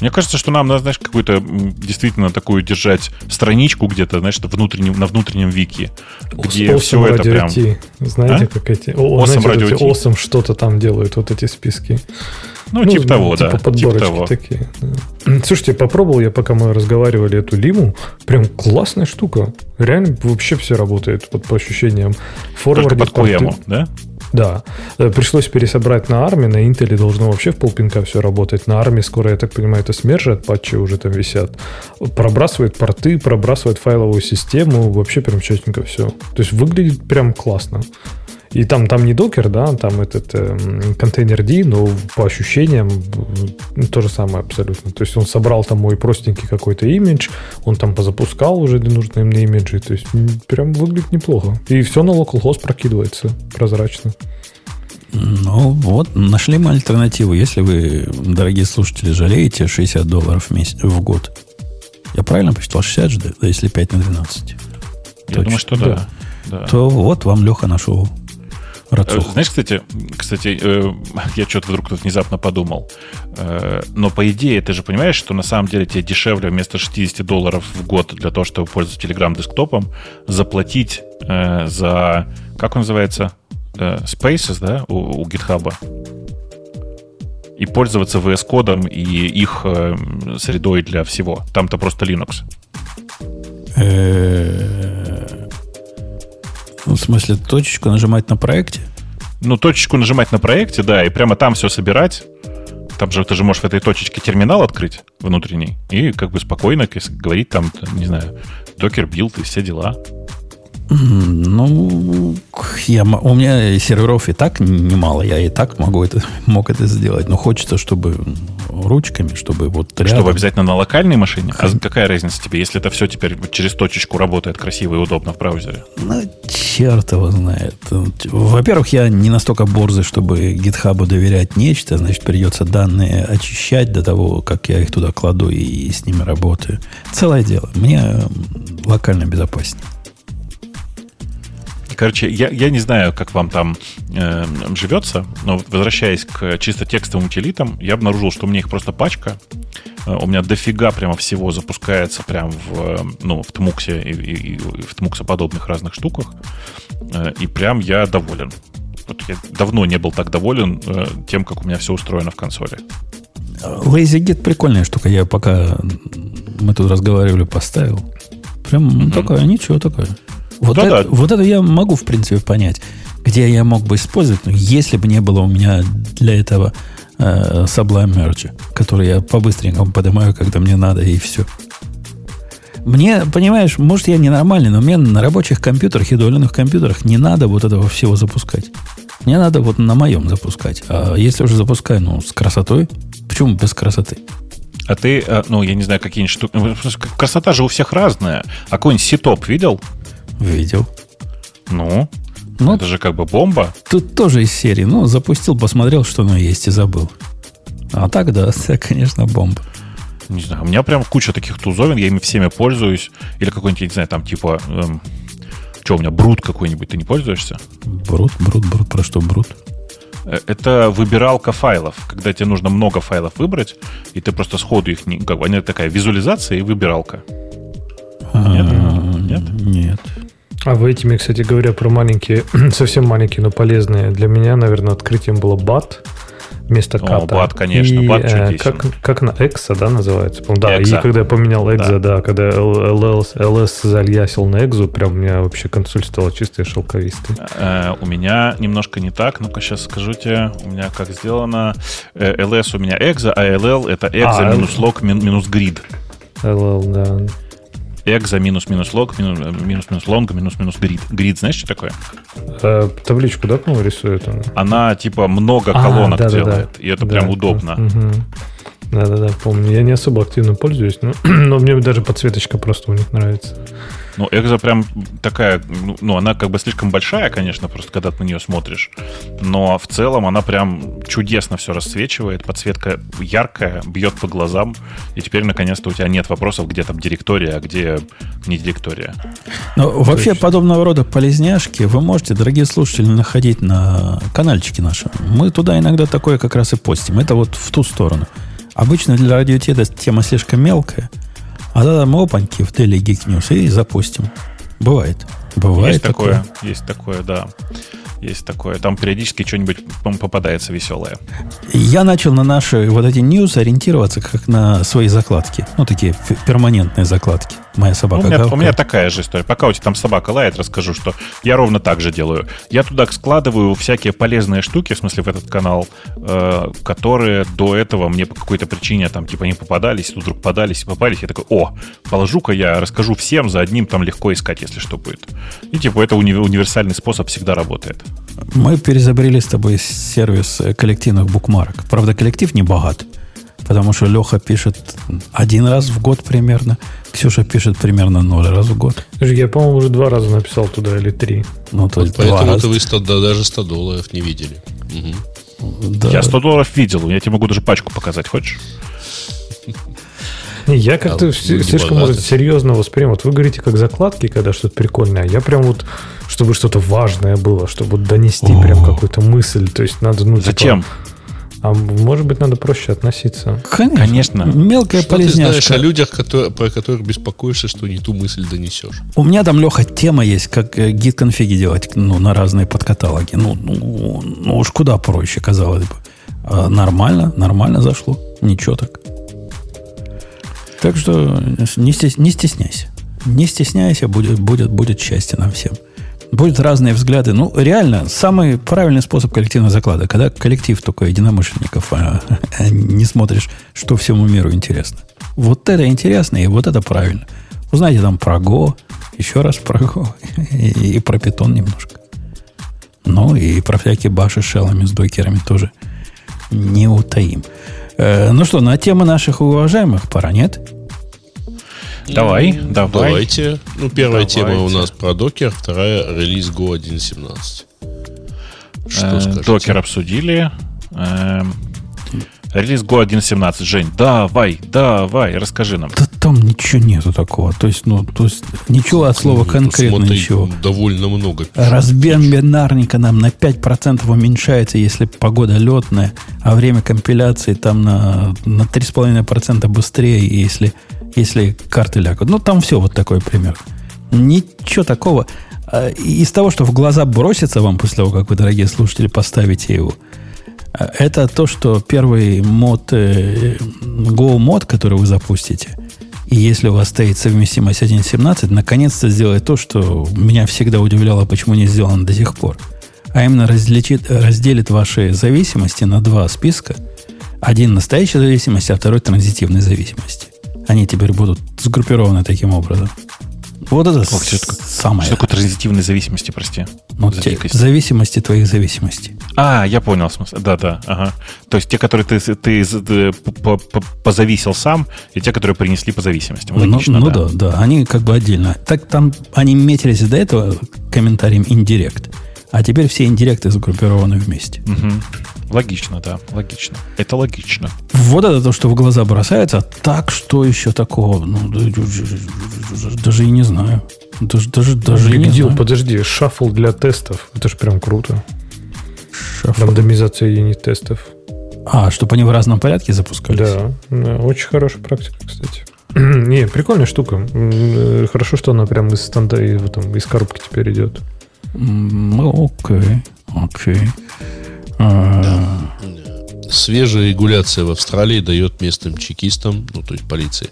Мне кажется, что нам надо, знаешь, какую-то действительно такую держать страничку где-то, знаешь, внутреннем, на внутреннем вики, где awesome все это прям... T. Знаете, а? как эти... О, awesome знаете, Radio awesome что-то там делают, вот эти списки. Ну, ну типа того, типа да. подборочки типа того. такие. Да. Слушайте, попробовал я, пока мы разговаривали эту лиму. Прям классная штука. Реально вообще все работает, вот по ощущениям. Только под QEMU, да? Да. Э, пришлось пересобрать на армии, на Intel должно вообще в полпинка все работать. На армии скоро, я так понимаю, это смержит, патчи уже там висят. Пробрасывает порты, пробрасывает файловую систему, вообще прям четенько все. То есть выглядит прям классно. И там, там не докер, да, там этот э, контейнер D, но по ощущениям ну, то же самое абсолютно. То есть он собрал там мой простенький какой-то имидж, он там позапускал уже нужные мне имиджи. То есть прям выглядит неплохо. И все на localhost прокидывается прозрачно. Ну вот, нашли мы альтернативу. Если вы, дорогие слушатели, жалеете 60 долларов в, месяц, в год, я правильно посчитал? 60 же, да, если 5 на 12. Я Точно. думаю, что да. да. То вот вам Леха нашел Рацух. Знаешь, кстати, кстати, э, я что-то вдруг тут внезапно подумал. Э, но по идее, ты же понимаешь, что на самом деле тебе дешевле вместо 60 долларов в год для того, чтобы пользоваться Telegram десктопом, заплатить э, за, как он называется, Spaces, да, у, у GitHub. И пользоваться VS кодом и их средой для всего. Там-то просто Linux. В смысле, точечку нажимать на проекте? Ну, точечку нажимать на проекте, да, и прямо там все собирать. Там же ты же можешь в этой точечке терминал открыть внутренний и как бы спокойно говорить там, не знаю, docker build и все дела. Ну, я, у меня серверов и так немало, я и так могу это, мог это сделать, но хочется, чтобы ручками, чтобы вот рядом. Чтобы обязательно на локальной машине? А какая разница тебе, если это все теперь через точечку работает красиво и удобно в браузере? Ну, черт его знает. Во-первых, я не настолько борзый, чтобы GitHub доверять нечто, значит, придется данные очищать до того, как я их туда кладу и с ними работаю. Целое дело. Мне локально безопаснее. Короче, я, я не знаю, как вам там э, живется, но возвращаясь к чисто текстовым утилитам, я обнаружил, что у меня их просто пачка. Э, у меня дофига прямо всего запускается прям в, ну, в Тмуксе и, и, и в Тмуксоподобных разных штуках. Э, и прям я доволен. Вот я давно не был так доволен э, тем, как у меня все устроено в консоли. LazyGit прикольная штука. Я пока мы тут разговаривали, поставил. Прям mm-hmm. такая, ничего такое. Вот, да, это, да. вот это я могу, в принципе, понять, где я мог бы использовать, но если бы не было у меня для этого э, Sublime Merge, который я по-быстренькому поднимаю, когда мне надо, и все. Мне, понимаешь, может, я ненормальный, но мне на рабочих компьютерах и удаленных компьютерах не надо вот этого всего запускать. Мне надо вот на моем запускать. А если уже запускаю, ну, с красотой, почему без красоты? А ты, э, ну, я не знаю, какие-нибудь штуки... Красота же у всех разная. А какой-нибудь ситоп видел? Видел. Ну, ну, это же как бы бомба. Тут тоже из серии. Ну, запустил, посмотрел, что оно есть, и забыл. А так, да, это, конечно, бомба. Не знаю, у меня прям куча таких тузовин, я ими всеми пользуюсь. Или какой-нибудь, не знаю, там типа... Эм, что у меня, брут какой-нибудь, ты не пользуешься? Брут, брут, брут, про что брут? Э, это выбиралка файлов, когда тебе нужно много файлов выбрать, и ты просто сходу их не... Как бы, они такая визуализация и выбиралка. Нет? Нет? Нет. А вы этими, кстати говоря, про маленькие, совсем маленькие, но полезные, для меня, наверное, открытием было BAT вместо ката. О, BAT, конечно, и, BAT э, как, как на Экса, да, называется? Да, Экса. и когда я поменял Экза, да. да, когда LS, LS зальясил на Экзу, прям у меня вообще консоль стала чистой шелковистой. Э, у меня немножко не так, ну-ка сейчас скажу тебе, у меня как сделано, э, LS у меня Экза, а LL это Экза а, минус лог минус грид. LL, да экза минус-минус лог, минус-минус лонг, минус-минус грид. Грид, знаешь, что такое? Э, табличку, да, по-моему, рисует она? Она, типа, много а, колонок да, делает, да, да. и это да, прям удобно. Угу. Да-да-да, помню. Я не особо активно пользуюсь, но, но мне даже подсветочка просто у них нравится. Ну, экза прям такая, ну, ну, она как бы слишком большая, конечно, просто когда ты на нее смотришь. Но в целом она прям чудесно все расцвечивает, подсветка яркая, бьет по глазам. И теперь, наконец-то, у тебя нет вопросов, где там директория, а где не директория. Ну, вообще, есть... подобного рода полезняшки вы можете, дорогие слушатели, находить на каналчике нашем. Мы туда иногда такое как раз и постим. Это вот в ту сторону. Обычно для радио тема слишком мелкая – а тогда мы опаньки в Daily Geek News и запустим. Бывает. Бывает есть такое. такое. Есть такое, да. Есть такое. Там периодически что-нибудь попадается веселое. Я начал на наши вот эти news ориентироваться как на свои закладки. Ну, такие перманентные закладки. Моя собака у меня, у меня такая же история. Пока у тебя там собака лает, расскажу, что я ровно так же делаю. Я туда складываю всякие полезные штуки, в смысле в этот канал, э, которые до этого мне по какой-то причине там типа не попадались, тут вдруг попадались и попались. Я такой, о, положу-ка я расскажу всем, за одним там легко искать, если что будет. И типа это уни- универсальный способ всегда работает. Мы перезабрели с тобой сервис коллективных букмарок. Правда, коллектив не богат. Потому что Леха пишет один раз в год примерно. Ксюша пишет примерно ноль раз в год. Я, по-моему, уже два раза написал туда или три. Ну, то есть поэтому это вы 100, да, даже 100 долларов не видели. Угу. Да. Я 100 долларов видел. Я тебе могу даже пачку показать. Хочешь? Я как-то а, слишком, может, серьезно воспринимаю. Вот вы говорите, как закладки, когда что-то прикольное. Я прям вот, чтобы что-то важное было, чтобы донести прям какую-то мысль. То есть надо, ну, типа, Зачем? Типа, а может быть, надо проще относиться. Конечно. Конечно. Мелкая что полезняшка. ты знаешь о людях, которые, про которых беспокоишься, что не ту мысль донесешь? У меня там, Леха, тема есть, как э, гид конфиги делать ну, на разные подкаталоги. Ну, ну, ну уж куда проще, казалось бы. А нормально, нормально зашло. Ничего так. Так что не, стес, не стесняйся. Не стесняйся, будет, будет, будет счастье нам всем. Будут разные взгляды. Ну, реально, самый правильный способ коллективного заклада, когда коллектив только единомышленников, а, а не смотришь, что всему миру интересно. Вот это интересно, и вот это правильно. Узнаете там про Go, еще раз про Go, и, и про питон немножко. Ну, и про всякие баши с шеллами, с докерами тоже не утаим. Э, ну что, на тему наших уважаемых пора, нет? Давай, ну, давай. Давайте. Ну, первая давайте. тема у нас про докер, вторая релиз Go 1.17. Что э, скажете? Докер обсудили. Э, релиз Go 1.17. Жень, давай, давай, расскажи нам. Да там ничего нету такого. То есть, ну, то есть ничего от слова конкретно Смотри, ничего. Довольно много. Размер бинарника нам на 5% уменьшается, если погода летная, а время компиляции там на, на 3,5% быстрее, если если карты лягут. Ну, там все вот такой пример. Ничего такого. А, из того, что в глаза бросится вам после того, как вы, дорогие слушатели, поставите его, а, это то, что первый мод, э, Go мод, который вы запустите, и если у вас стоит совместимость 1.17, наконец-то сделает то, что меня всегда удивляло, почему не сделано до сих пор. А именно различит, разделит ваши зависимости на два списка. Один настоящей зависимости, а второй транзитивной зависимости. Они теперь будут сгруппированы таким образом. Вот это Ох, что самое. Что такое транзитивной зависимости, прости? Ну, те, зависимости твоих зависимостей. А, я понял смысл. Да, да, ага. То есть те, которые ты, ты, ты позависил сам, и те, которые принесли по зависимости. Ну, Логично, ну, да. да, да. Они как бы отдельно. Так там они метились до этого комментарием индирект. А теперь все индиректы сгруппированы вместе. Угу. Логично, да, логично. Это логично. Вот это то, что в глаза бросается. Так что еще такого? Ну, даже и не знаю. Даже, даже, даже и не знаю. подожди, шаффл для тестов. Это же прям круто. Шаффл. Рандомизация юнит-тестов. А, чтобы они в разном порядке запускались? Да, очень хорошая практика, кстати. Не, прикольная штука. Э, хорошо, что она прям из станда, там, из коробки теперь идет. Ну, окей, Да. Свежая регуляция в Австралии дает местным чекистам, ну то есть полиции,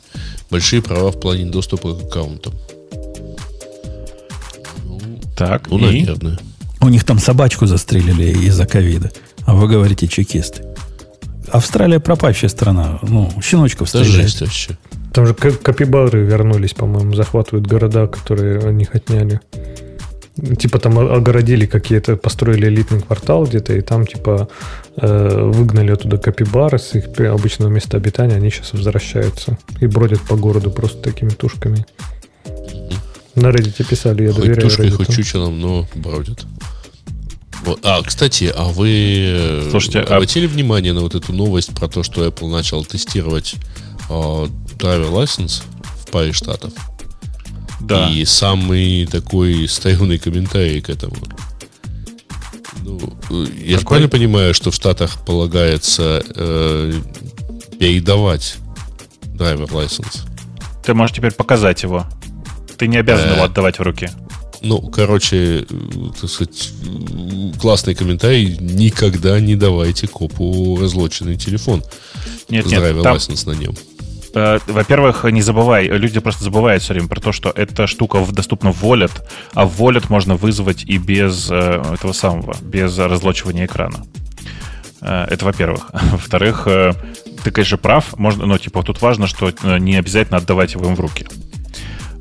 большие права в плане доступа к аккаунтам. Ну, так, ну, и? наверное. У них там собачку застрелили из-за ковида. А вы говорите чекисты. Австралия пропащая страна. Ну, щеночков стреляет. вообще. Там же капибары вернулись, по-моему, захватывают города, которые они отняли. Типа там огородили какие-то, построили элитный квартал где-то, и там типа э, выгнали оттуда капибары с их обычного места обитания, они сейчас возвращаются и бродят по городу просто такими тушками. На Reddit писали, я хоть доверяю тушкой, Reddit. хоть чучелом, но бродят. Вот. А, кстати, а вы э, Слушайте, а обратили а... внимание на вот эту новость про то, что Apple начал тестировать э, driver license в паре штатов? Да. И самый такой стоянный комментарий к этому. Ну, я же правильно понимаю, что в Штатах полагается э, передавать драйвер license? Ты можешь теперь показать его. Ты не обязан э, его отдавать в руки. Ну, короче, так сказать, классный комментарий. Никогда не давайте копу разлоченный телефон. Нет, с нет, там, license на нем. Э, во-первых, не забывай, люди просто забывают все время про то, что эта штука доступна в Wallet, а в Wallet можно вызвать и без э, этого самого, без разлочивания экрана. Э, это во-первых. Во-вторых, ты, конечно, прав. Можно, но типа тут важно, что не обязательно отдавать его им в руки.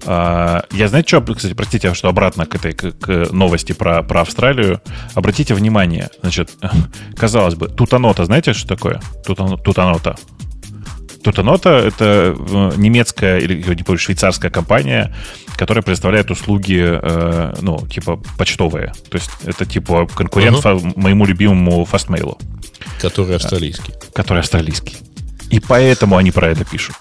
Я знаете, что, кстати, простите, что обратно к этой к, к новости про, про Австралию. Обратите внимание, значит, казалось бы, тутанота, знаете, что такое? Тутанота. Тутанота — это э, немецкая или, не помню, швейцарская компания, которая предоставляет услуги, э, ну, типа, почтовые. То есть это, типа, конкурент uh-huh. моему любимому фастмейлу. Который австралийский. Который австралийский. И поэтому они про это пишут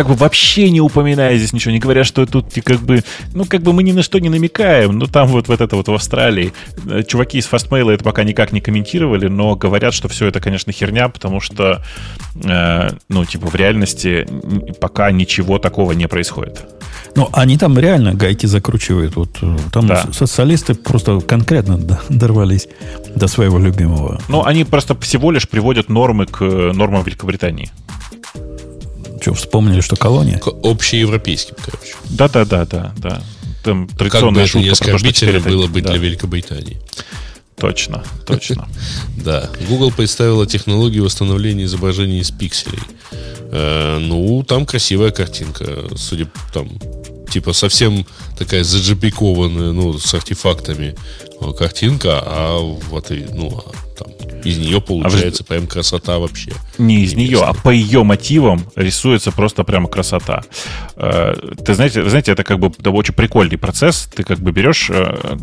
как бы вообще не упоминая здесь ничего, не говоря, что тут как бы, ну, как бы мы ни на что не намекаем, но там вот, вот это вот в Австралии, э, чуваки из Fastmail это пока никак не комментировали, но говорят, что все это, конечно, херня, потому что, э, ну, типа, в реальности пока ничего такого не происходит. Ну, они там реально гайки закручивают. Вот э, там да. социалисты просто конкретно дорвались до своего любимого. Ну, они просто всего лишь приводят нормы к э, нормам Великобритании. Что, вспомнили, что колония? К общеевропейским, короче. Да-да-да, да, да. там традиционная как бы это шутка не оскорбительно было это- быть да. для Великобритании. Точно, точно. Да. Google представила технологию восстановления изображений из пикселей. Э, ну, там красивая картинка, судя по- там, типа совсем такая заджипикованная, ну, с артефактами э, картинка, а вот и, ну, а там из нее получается прям красота вообще. Не из нее, а по ее мотивам рисуется просто прямо красота. Э, Ты знаете, знаете, это как бы это очень прикольный процесс. Ты как бы берешь э,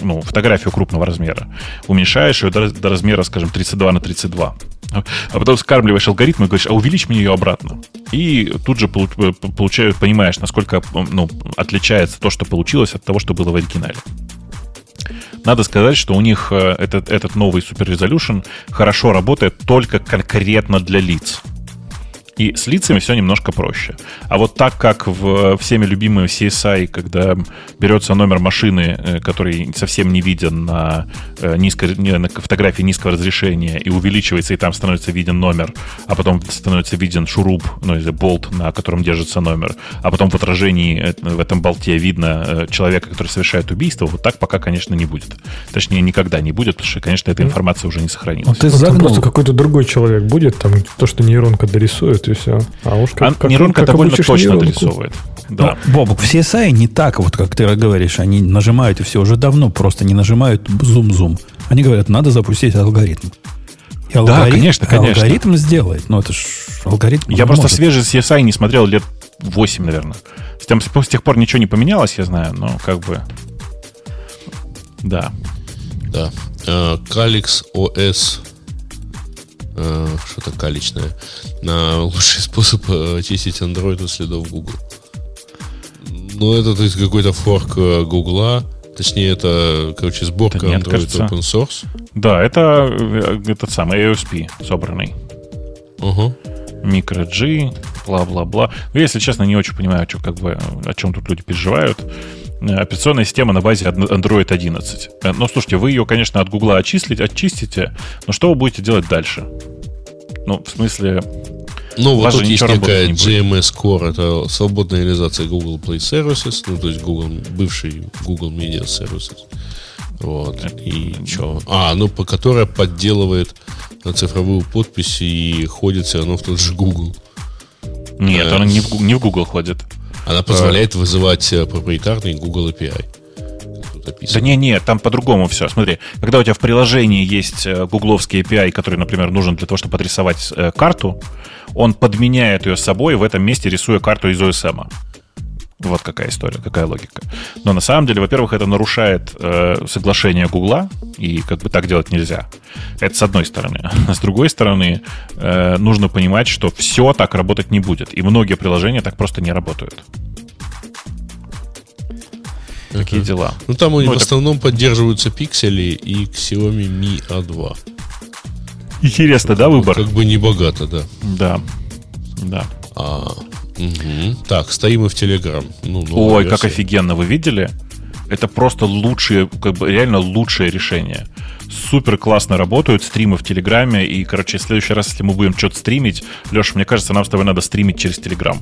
ну, фотографию крупного размера, уменьшаешь ее до, до размера, скажем, 32 на 32. А потом скармливаешь алгоритм и говоришь, а увеличь мне ее обратно. И тут же э, получаешь, понимаешь, насколько ну, отличается то, что получилось от того, что было в оригинале. Надо сказать, что у них э, этот, этот новый Super Resolution хорошо работает только конкретно для лиц. И с лицами все немножко проще. А вот так как в всеми любимые CSI, когда берется номер машины, э, который совсем не виден на, э, низко, не, на фотографии низкого разрешения, и увеличивается, и там становится виден номер, а потом становится виден шуруп, ну, или болт, на котором держится номер, а потом в отражении э, в этом болте видно человека, который совершает убийство, вот так пока, конечно, не будет. Точнее, никогда не будет, потому что, конечно, эта информация уже не сохранилась. Ну, ты Ну, там загнул. просто какой-то другой человек будет, там то, что нейронка дорисует, и все. А уж как, А как- нейронка как довольно точно нейронку. дорисовывает. Да. Ну, Бобок, в CSI не так, вот как ты говоришь, они нажимают и все, уже давно просто не нажимают зум-зум. Они говорят, надо запустить алгоритм. И алгоритм, конечно, конечно. Алгоритм сделает. Ну, это ж алгоритм. Я просто может. свежий CSI не смотрел лет 8, наверное. С, тем, с тех пор ничего не поменялось, я знаю, но как бы... Да. Да. Э, Calix OS э, что-то каличное. На лучший способ э, очистить Android от следов Google. Ну, это то есть какой-то форк э, Гугла. Точнее, это, короче, сборка Да нет, Android кажется. open source. Да, это э, этот самый AOSP собранный. Ага. Micro G, бла-бла-бла. Ну, если честно, не очень понимаю, что, как бы, о чем тут люди переживают. Э, Операционная система на базе Android 11. Э, Ну, слушайте, вы ее, конечно, от Гугла очистить, очистите, но что вы будете делать дальше? Ну, в смысле, Ну, вот тут есть некая не GMS Core, это свободная реализация Google Play Services, ну, то есть Google, бывший Google Media Services. Вот. И что? А, ну, по которая подделывает цифровую подпись и ходит все равно в тот же Google. нет, Э. она не в, не в Google ходит. Она позволяет вызывать э, проприетарный Google API. Да описано. не-не, там по-другому все. Смотри, когда у тебя в приложении есть э, гугловский API, который, например, нужен для того, чтобы отрисовать э, карту, он подменяет ее с собой в этом месте, рисуя карту из OSM. Вот какая история, какая логика. Но на самом деле, во-первых, это нарушает э, соглашение Гугла, и как бы так делать нельзя. Это с одной стороны. А с другой стороны, э, нужно понимать, что все так работать не будет. И многие приложения так просто не работают. Такие дела. Ну, там у них Ну, в это- основном поддерживаются пиксели и Xiaomi Mi A2. Интересно, да, выбор? Как бы не богато, да. Да. Да. А, мгм. Так, стоим мы в Telegram. Ну, новая Ой, как версия. офигенно, вы видели? Это просто лучшее, как бы реально лучшее решение. Супер классно работают стримы в Телеграме. И, короче, в следующий раз, если мы будем что-то стримить, Леша, мне кажется, нам с тобой надо стримить через Телеграм.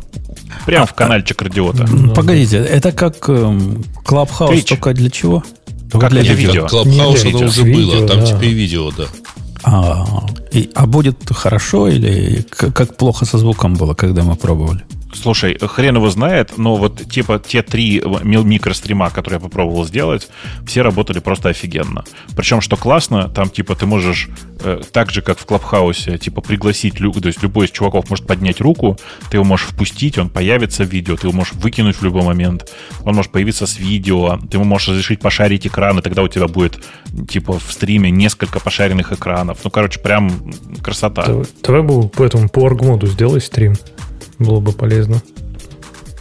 Прям в каналчик радиота. М, Погодите, это как эм, Clubhouse, Twitch. только для чего? Только Как для для видео. Как оно видео. уже Видео, было, там да. теперь видео, да. А, и- а будет хорошо или к- как плохо со звуком было, когда мы пробовали? Слушай, хрен его знает, но вот типа те три ми- микрострима, которые я попробовал сделать, все работали просто офигенно. Причем, что классно, там типа ты можешь э, так же, как в Клабхаусе, типа пригласить, лю- то есть любой из чуваков может поднять руку, ты его можешь впустить, он появится в видео, ты его можешь выкинуть в любой момент, он может появиться с видео, ты ему можешь разрешить пошарить экран, и тогда у тебя будет типа в стриме несколько пошаренных экранов. Ну, короче, прям красота. Давай, давай бы по этому по орг-моду сделай стрим. Было бы полезно.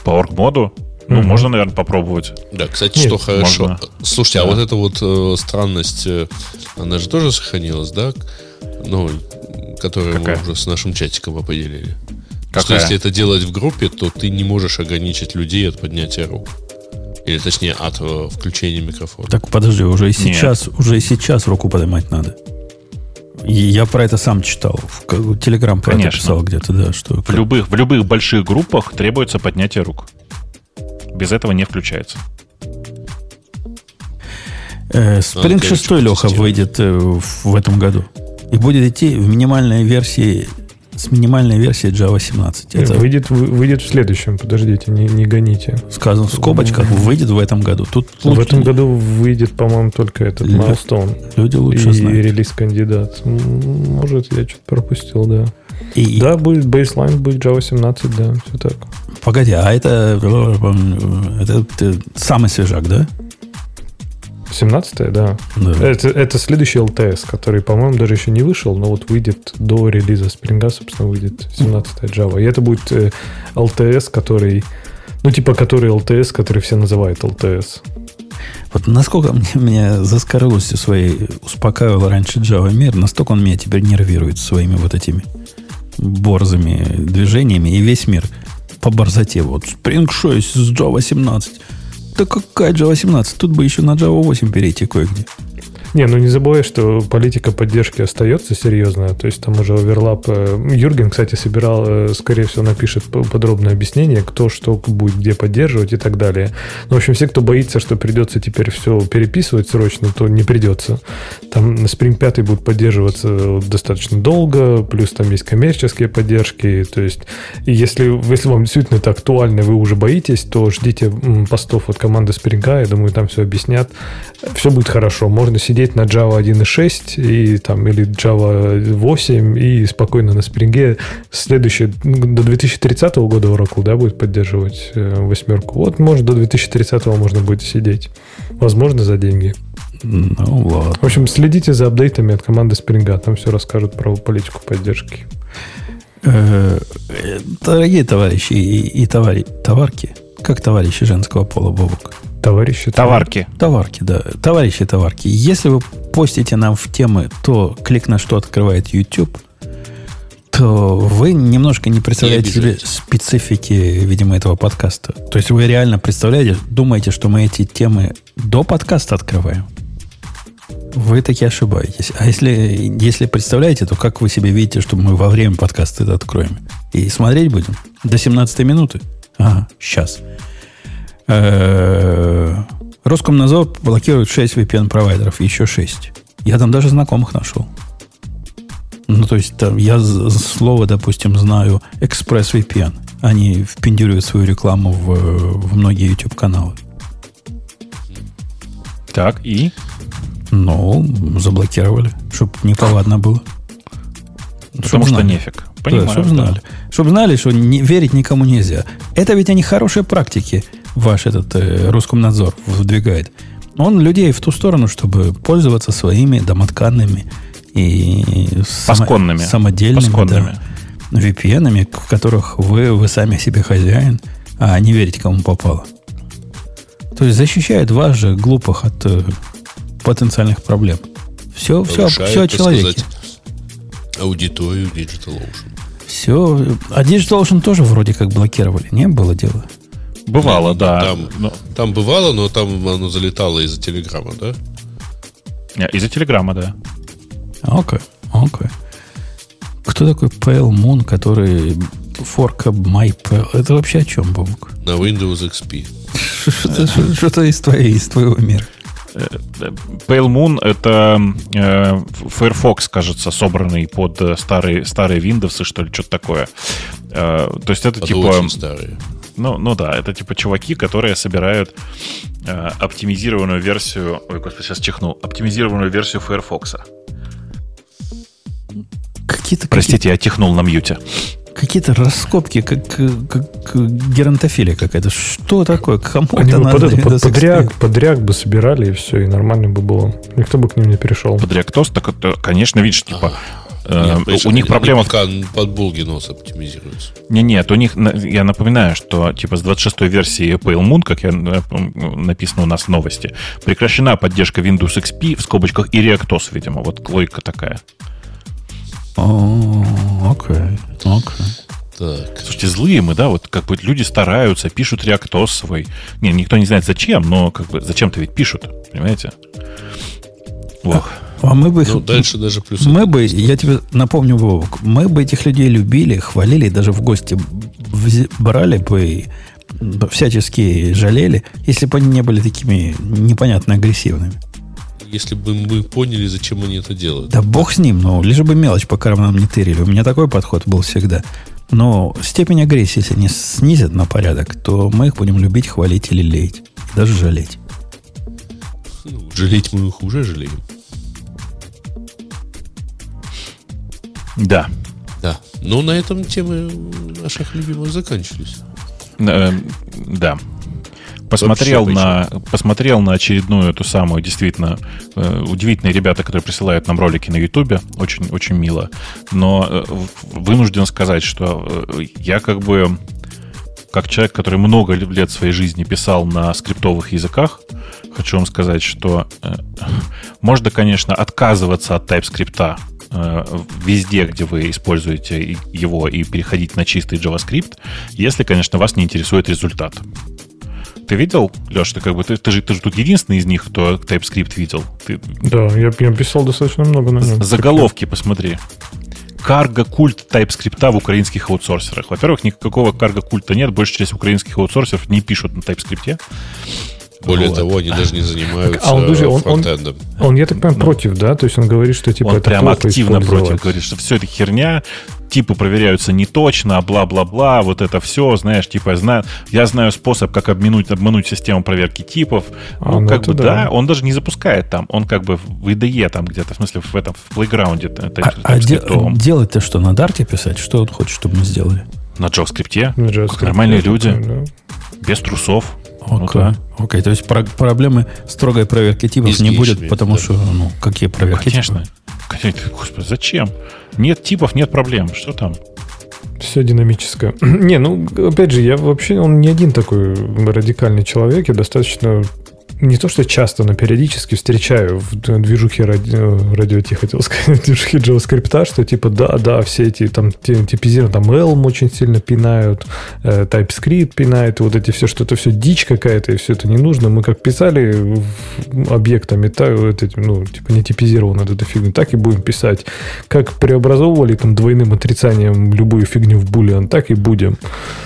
По орг-моду, ну, Мгм. можно, наверное, попробовать. Да, кстати, Нет, что хорошо. можно. Слушайте, а Да. вот эта вот э, странность, э, она же тоже сохранилась, да? Ну, которую Какая? мы уже с нашим чатиком определили. Что Какая? если это делать в группе, то ты не можешь ограничить людей от поднятия рук. Или точнее от э, включения микрофона. Так подожди, уже и Нет. сейчас, уже и сейчас руку поднимать надо. Я про это сам читал. В Телеграм про Конечно. это писал где-то, да. Что... В, любых, в любых больших группах требуется поднятие рук. Без этого не включается. Э, Spring 6, Леха, выйдет э, в этом году. И будет идти в минимальной версии с минимальной версией Java 17. Это выйдет, выйдет в следующем, подождите, не, не гоните. Сказано в скобочках, выйдет в этом году. Тут в лучше... этом году выйдет, по-моему, только этот Лю... Milestone. Люди лучше и знают. И релиз-кандидат. Может, я что-то пропустил, да. И... Да, будет baseline, будет Java 17, да, все так. Погоди, а это, это, это самый свежак, да? 17 да. да. Это, это следующий LTS, который, по-моему, даже еще не вышел, но вот выйдет до релиза Spring, собственно, выйдет 17 Java. И это будет э, LTS, который, ну, типа, который LTS, который все называют LTS. Вот насколько мне, меня за скоростью своей успокаивал раньше Java мир, настолько он меня теперь нервирует своими вот этими борзыми движениями, и весь мир по борзоте. Вот Spring 6 с Java 17 да какая Java 17? Тут бы еще на Java 8 перейти кое-где. Не, ну не забывай, что политика поддержки остается серьезная. То есть там уже оверлап. Э, Юрген, кстати, собирал, э, скорее всего, напишет подробное объяснение, кто что будет где поддерживать и так далее. Ну, в общем, все, кто боится, что придется теперь все переписывать срочно, то не придется. Там Spring 5 будет поддерживаться достаточно долго, плюс там есть коммерческие поддержки. То есть, если, если вам действительно это актуально, вы уже боитесь, то ждите постов от команды Spring, я думаю, там все объяснят. Все будет хорошо. Можно сидеть сидеть на Java 1.6 и, там, или Java 8 и спокойно на Spring. Следующее, ну, до 2030 года Oracle да, будет поддерживать э, восьмерку. Вот, может, до 2030 можно будет сидеть. Возможно, за деньги. Ну, ладно. В общем, следите за апдейтами от команды Spring. Там все расскажут про политику поддержки. Э, дорогие товарищи и, и товари, товарки, как товарищи женского пола, Бобок? Товарищи товарки. Товарки, да. Товарищи товарки. Если вы постите нам в темы, то клик на что открывает YouTube, то вы немножко не представляете себе специфики, видимо, этого подкаста. То есть вы реально представляете, думаете, что мы эти темы до подкаста открываем? Вы таки ошибаетесь. А если, если представляете, то как вы себе видите, что мы во время подкаста это откроем? И смотреть будем? До 17 минуты? Ага, сейчас. Э, Роскомнадзор блокирует 6 VPN-провайдеров, еще 6. Я там даже знакомых нашел. Ну, то есть, там, я слово, допустим, знаю ExpressVPN. Они впендюривают свою рекламу в, в многие YouTube-каналы. Так, и? Ну, заблокировали, чтобы неповадно было. Потому чтоб что нефиг. Понимаю, да, чтобы знали. Да. Чтобы знали, что не, верить никому нельзя. Это ведь они хорошие практики ваш этот э, Роскомнадзор выдвигает, он людей в ту сторону, чтобы пользоваться своими домотканными и Пасконными. Само, самодельными Пасконными. Да, VPN, в которых вы, вы сами себе хозяин, а не верите, кому попало. То есть защищает вас же, глупых, от э, потенциальных проблем. Все, все, все о человеке. аудиторию DigitalOcean. Все. А DigitalOcean тоже вроде как блокировали. Не было дела. Бывало, да. Там, но... там бывало, но там оно залетало из-за телеграмма, да? Из-за телеграмма, да. Окей, okay, окей. Okay. Кто такой Pale Moon, который My Pale? Это вообще о чем, Бобук? На Windows XP. Что-то из, твоей, из твоего мира. Э, Pale Moon это э, Firefox, кажется, собранный под старые, старые Windows, что ли, что-то такое. Э, то есть это под типа... Очень старые. Ну, ну да, это типа чуваки, которые собирают э, оптимизированную версию... Ой, господи, сейчас чихнул. Оптимизированную версию Firefox. Какие-то... Простите, какие я чихнул на мьюте. Какие-то раскопки, как, как геронтофилия какая-то. Что такое? Кому Они это бы надо? Под, под, подряг, подряг бы собирали, и все, и нормально бы было. Никто бы к ним не перешел. Подряг тост, так это, конечно, видишь, типа... Нет, э, у них проблема... Пока под Булгинос оптимизируется. Не, нет, у них, я напоминаю, что типа с 26-й версии Pale Moon, как я э, написано у нас в новости, прекращена поддержка Windows XP в скобочках и ReactOS, видимо. Вот логика такая. Окей, окей. Так. Слушайте, злые мы, да, вот как бы люди стараются, пишут ReactOS свой. Не, никто не знает зачем, но как бы зачем-то ведь пишут, понимаете? Ох. А мы бы их, ну, дальше даже плюс. Мы бы, я тебе напомню, Вовок, мы бы этих людей любили, хвалили, даже в гости брали бы и всячески жалели, если бы они не были такими непонятно агрессивными. если бы мы поняли, зачем они это делают. Да бог с ним, ну, лишь бы мелочь по карманам не тырили. У меня такой подход был всегда. Но степень агрессии, если не снизят на порядок, то мы их будем любить, хвалить или леять. Даже жалеть. Ну, жалеть мы их уже жалеем. Да. Да. Но на этом темы наших любимых заканчивались. Э, да. Посмотрел на, посмотрел на очередную эту самую, действительно, э, удивительные ребята, которые присылают нам ролики на Ютубе. Очень, очень мило. Но э, вынужден сказать, что э, я как бы, как человек, который много лет своей жизни писал на скриптовых языках, хочу вам сказать, что э, можно, конечно, отказываться от TypeScript везде, где вы используете его, и переходить на чистый JavaScript, если, конечно, вас не интересует результат. Ты видел, Леш, ты как бы ты, ты, же, ты же тут единственный из них, кто TypeScript видел. Ты... Да, я, я писал достаточно много на нем. Заголовки посмотри. Карго-культ TypeScript в украинских аутсорсерах. Во-первых, никакого карго-культа нет, большая часть украинских аутсорсеров не пишут на TypeScript. Более вот. того, они даже не занимаются а он, он, фронтендом. Он, он, я так понимаю, против, да? То есть он говорит, что типа он это прям активно против, говорит, что все это херня, типы проверяются не точно, бла-бла-бла, вот это все, знаешь, типа, я знаю, я знаю способ, как обмануть, обмануть систему проверки типов. А, ну, ну, как бы, да. да, он даже не запускает там, он как бы в IDE там где-то, в смысле, в этом, в плейграунде. А, а де- делать-то что, на Дарте писать? Что он хочет, чтобы мы сделали? На JavaScript? На JavaScript нормальные люди, да. без трусов. Окей, okay. ну, okay. то есть про- проблемы строгой проверки типов не будет, потому да. что, ну, какие проверки Конечно. Типов? Господи, зачем? Нет типов, нет проблем. Что там? Все динамическое. не, ну, опять же, я вообще, он не один такой радикальный человек, я достаточно не то что часто, но периодически встречаю в движухе ради, радио, хотел сказать, в движухе JavaScript, что типа да, да, все эти там типизированные, там Elm очень сильно пинают, э, TypeScript пинает, вот эти все, что это все дичь какая-то, и все это не нужно. Мы как писали объектами, так, вот эти, ну, типа не типизировано эту фигню, так и будем писать. Как преобразовывали там двойным отрицанием любую фигню в boolean, так и будем.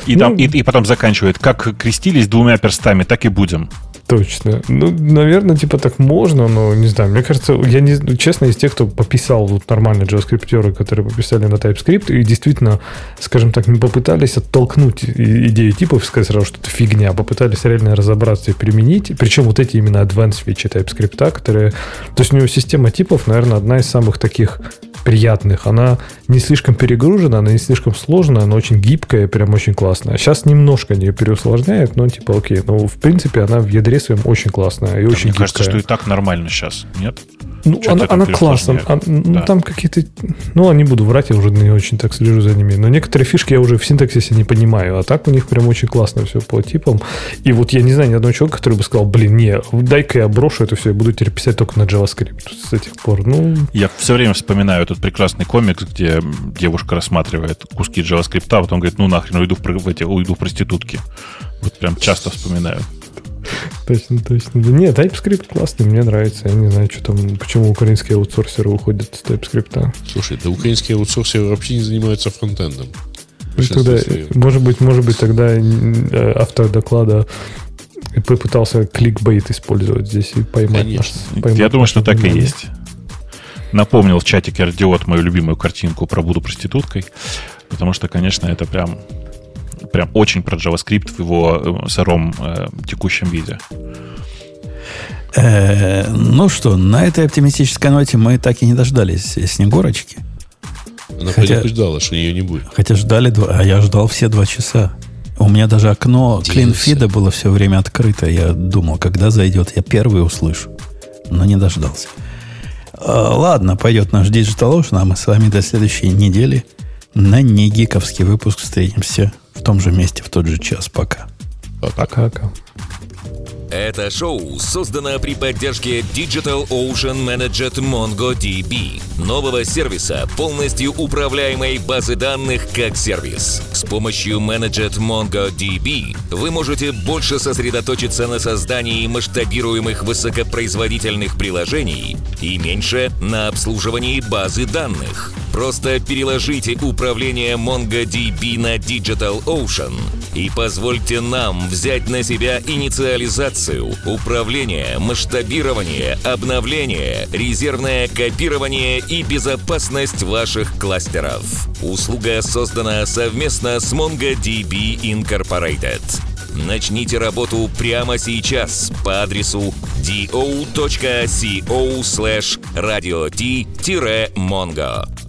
И, ну, там, и, и потом заканчивает, как крестились двумя перстами, так и будем. Точно. Ну, наверное, типа так можно, но не знаю. Мне кажется, я не честно из тех, кто пописал вот нормальные JavaScript, которые пописали на TypeScript, и действительно, скажем так, не попытались оттолкнуть идею типов, сказать сразу, что это фигня, а попытались реально разобраться и применить. Причем вот эти именно advanced фичи TypeScript, которые... То есть у него система типов, наверное, одна из самых таких приятных. Она не слишком перегружена, она не слишком сложная, она очень гибкая, прям очень классная. Сейчас немножко не переусложняет, но типа окей. Но в принципе она в ядре своем очень классная и да, очень Мне гибкая. кажется, что и так нормально сейчас, нет? Ну, она, она классная. А, ну, там какие-то... Ну, не буду врать, я уже не очень так слежу за ними. Но некоторые фишки я уже в синтаксисе не понимаю. А так у них прям очень классно все по типам. И вот я не знаю ни одного человека, который бы сказал, блин, не, дай-ка я брошу это все, я буду теперь писать только на JavaScript с этих пор. Ну... Я все время вспоминаю этот прекрасный комикс, где девушка рассматривает куски JavaScript, а потом говорит, ну нахрен, уйду в, эти, уйду в проститутки. Вот прям часто вспоминаю. Точно, точно. Да нет, TypeScript классный, мне нравится. Я не знаю, что там, почему украинские аутсорсеры уходят с TypeScript. Слушай, да украинские аутсорсеры вообще не занимаются фронтендом. Ну, тогда, может быть, может быть, тогда э, автор доклада попытался кликбейт использовать здесь и поймать Конечно. Наш, поймать Я думаю, что так и есть. Напомнил в чатике Ардиот мою любимую картинку про «Буду проституткой», потому что, конечно, это прям прям очень про JavaScript в его э, сыром э, текущем виде. Э, ну что, на этой оптимистической ноте мы так и не дождались Снегурочки. Она хотя, предупреждала, что ее не будет. Хотя ждали два, а я ждал все два часа. У меня даже окно клинфида было все время открыто. Я думал, когда зайдет, я первый услышу. Но не дождался. А, ладно, пойдет наш Digital Ocean, а мы с вами до следующей недели на негиковский выпуск встретимся в том же месте в тот же час. Пока. Пока. Это шоу создано при поддержке Digital Ocean Managed MongoDB, нового сервиса, полностью управляемой базы данных как сервис. С помощью Managed MongoDB вы можете больше сосредоточиться на создании масштабируемых высокопроизводительных приложений и меньше на обслуживании базы данных – Просто переложите управление MongoDB на DigitalOcean и позвольте нам взять на себя инициализацию, управление, масштабирование, обновление, резервное копирование и безопасность ваших кластеров. Услуга создана совместно с MongoDB Incorporated. Начните работу прямо сейчас по адресу do.co slash radio-mongo.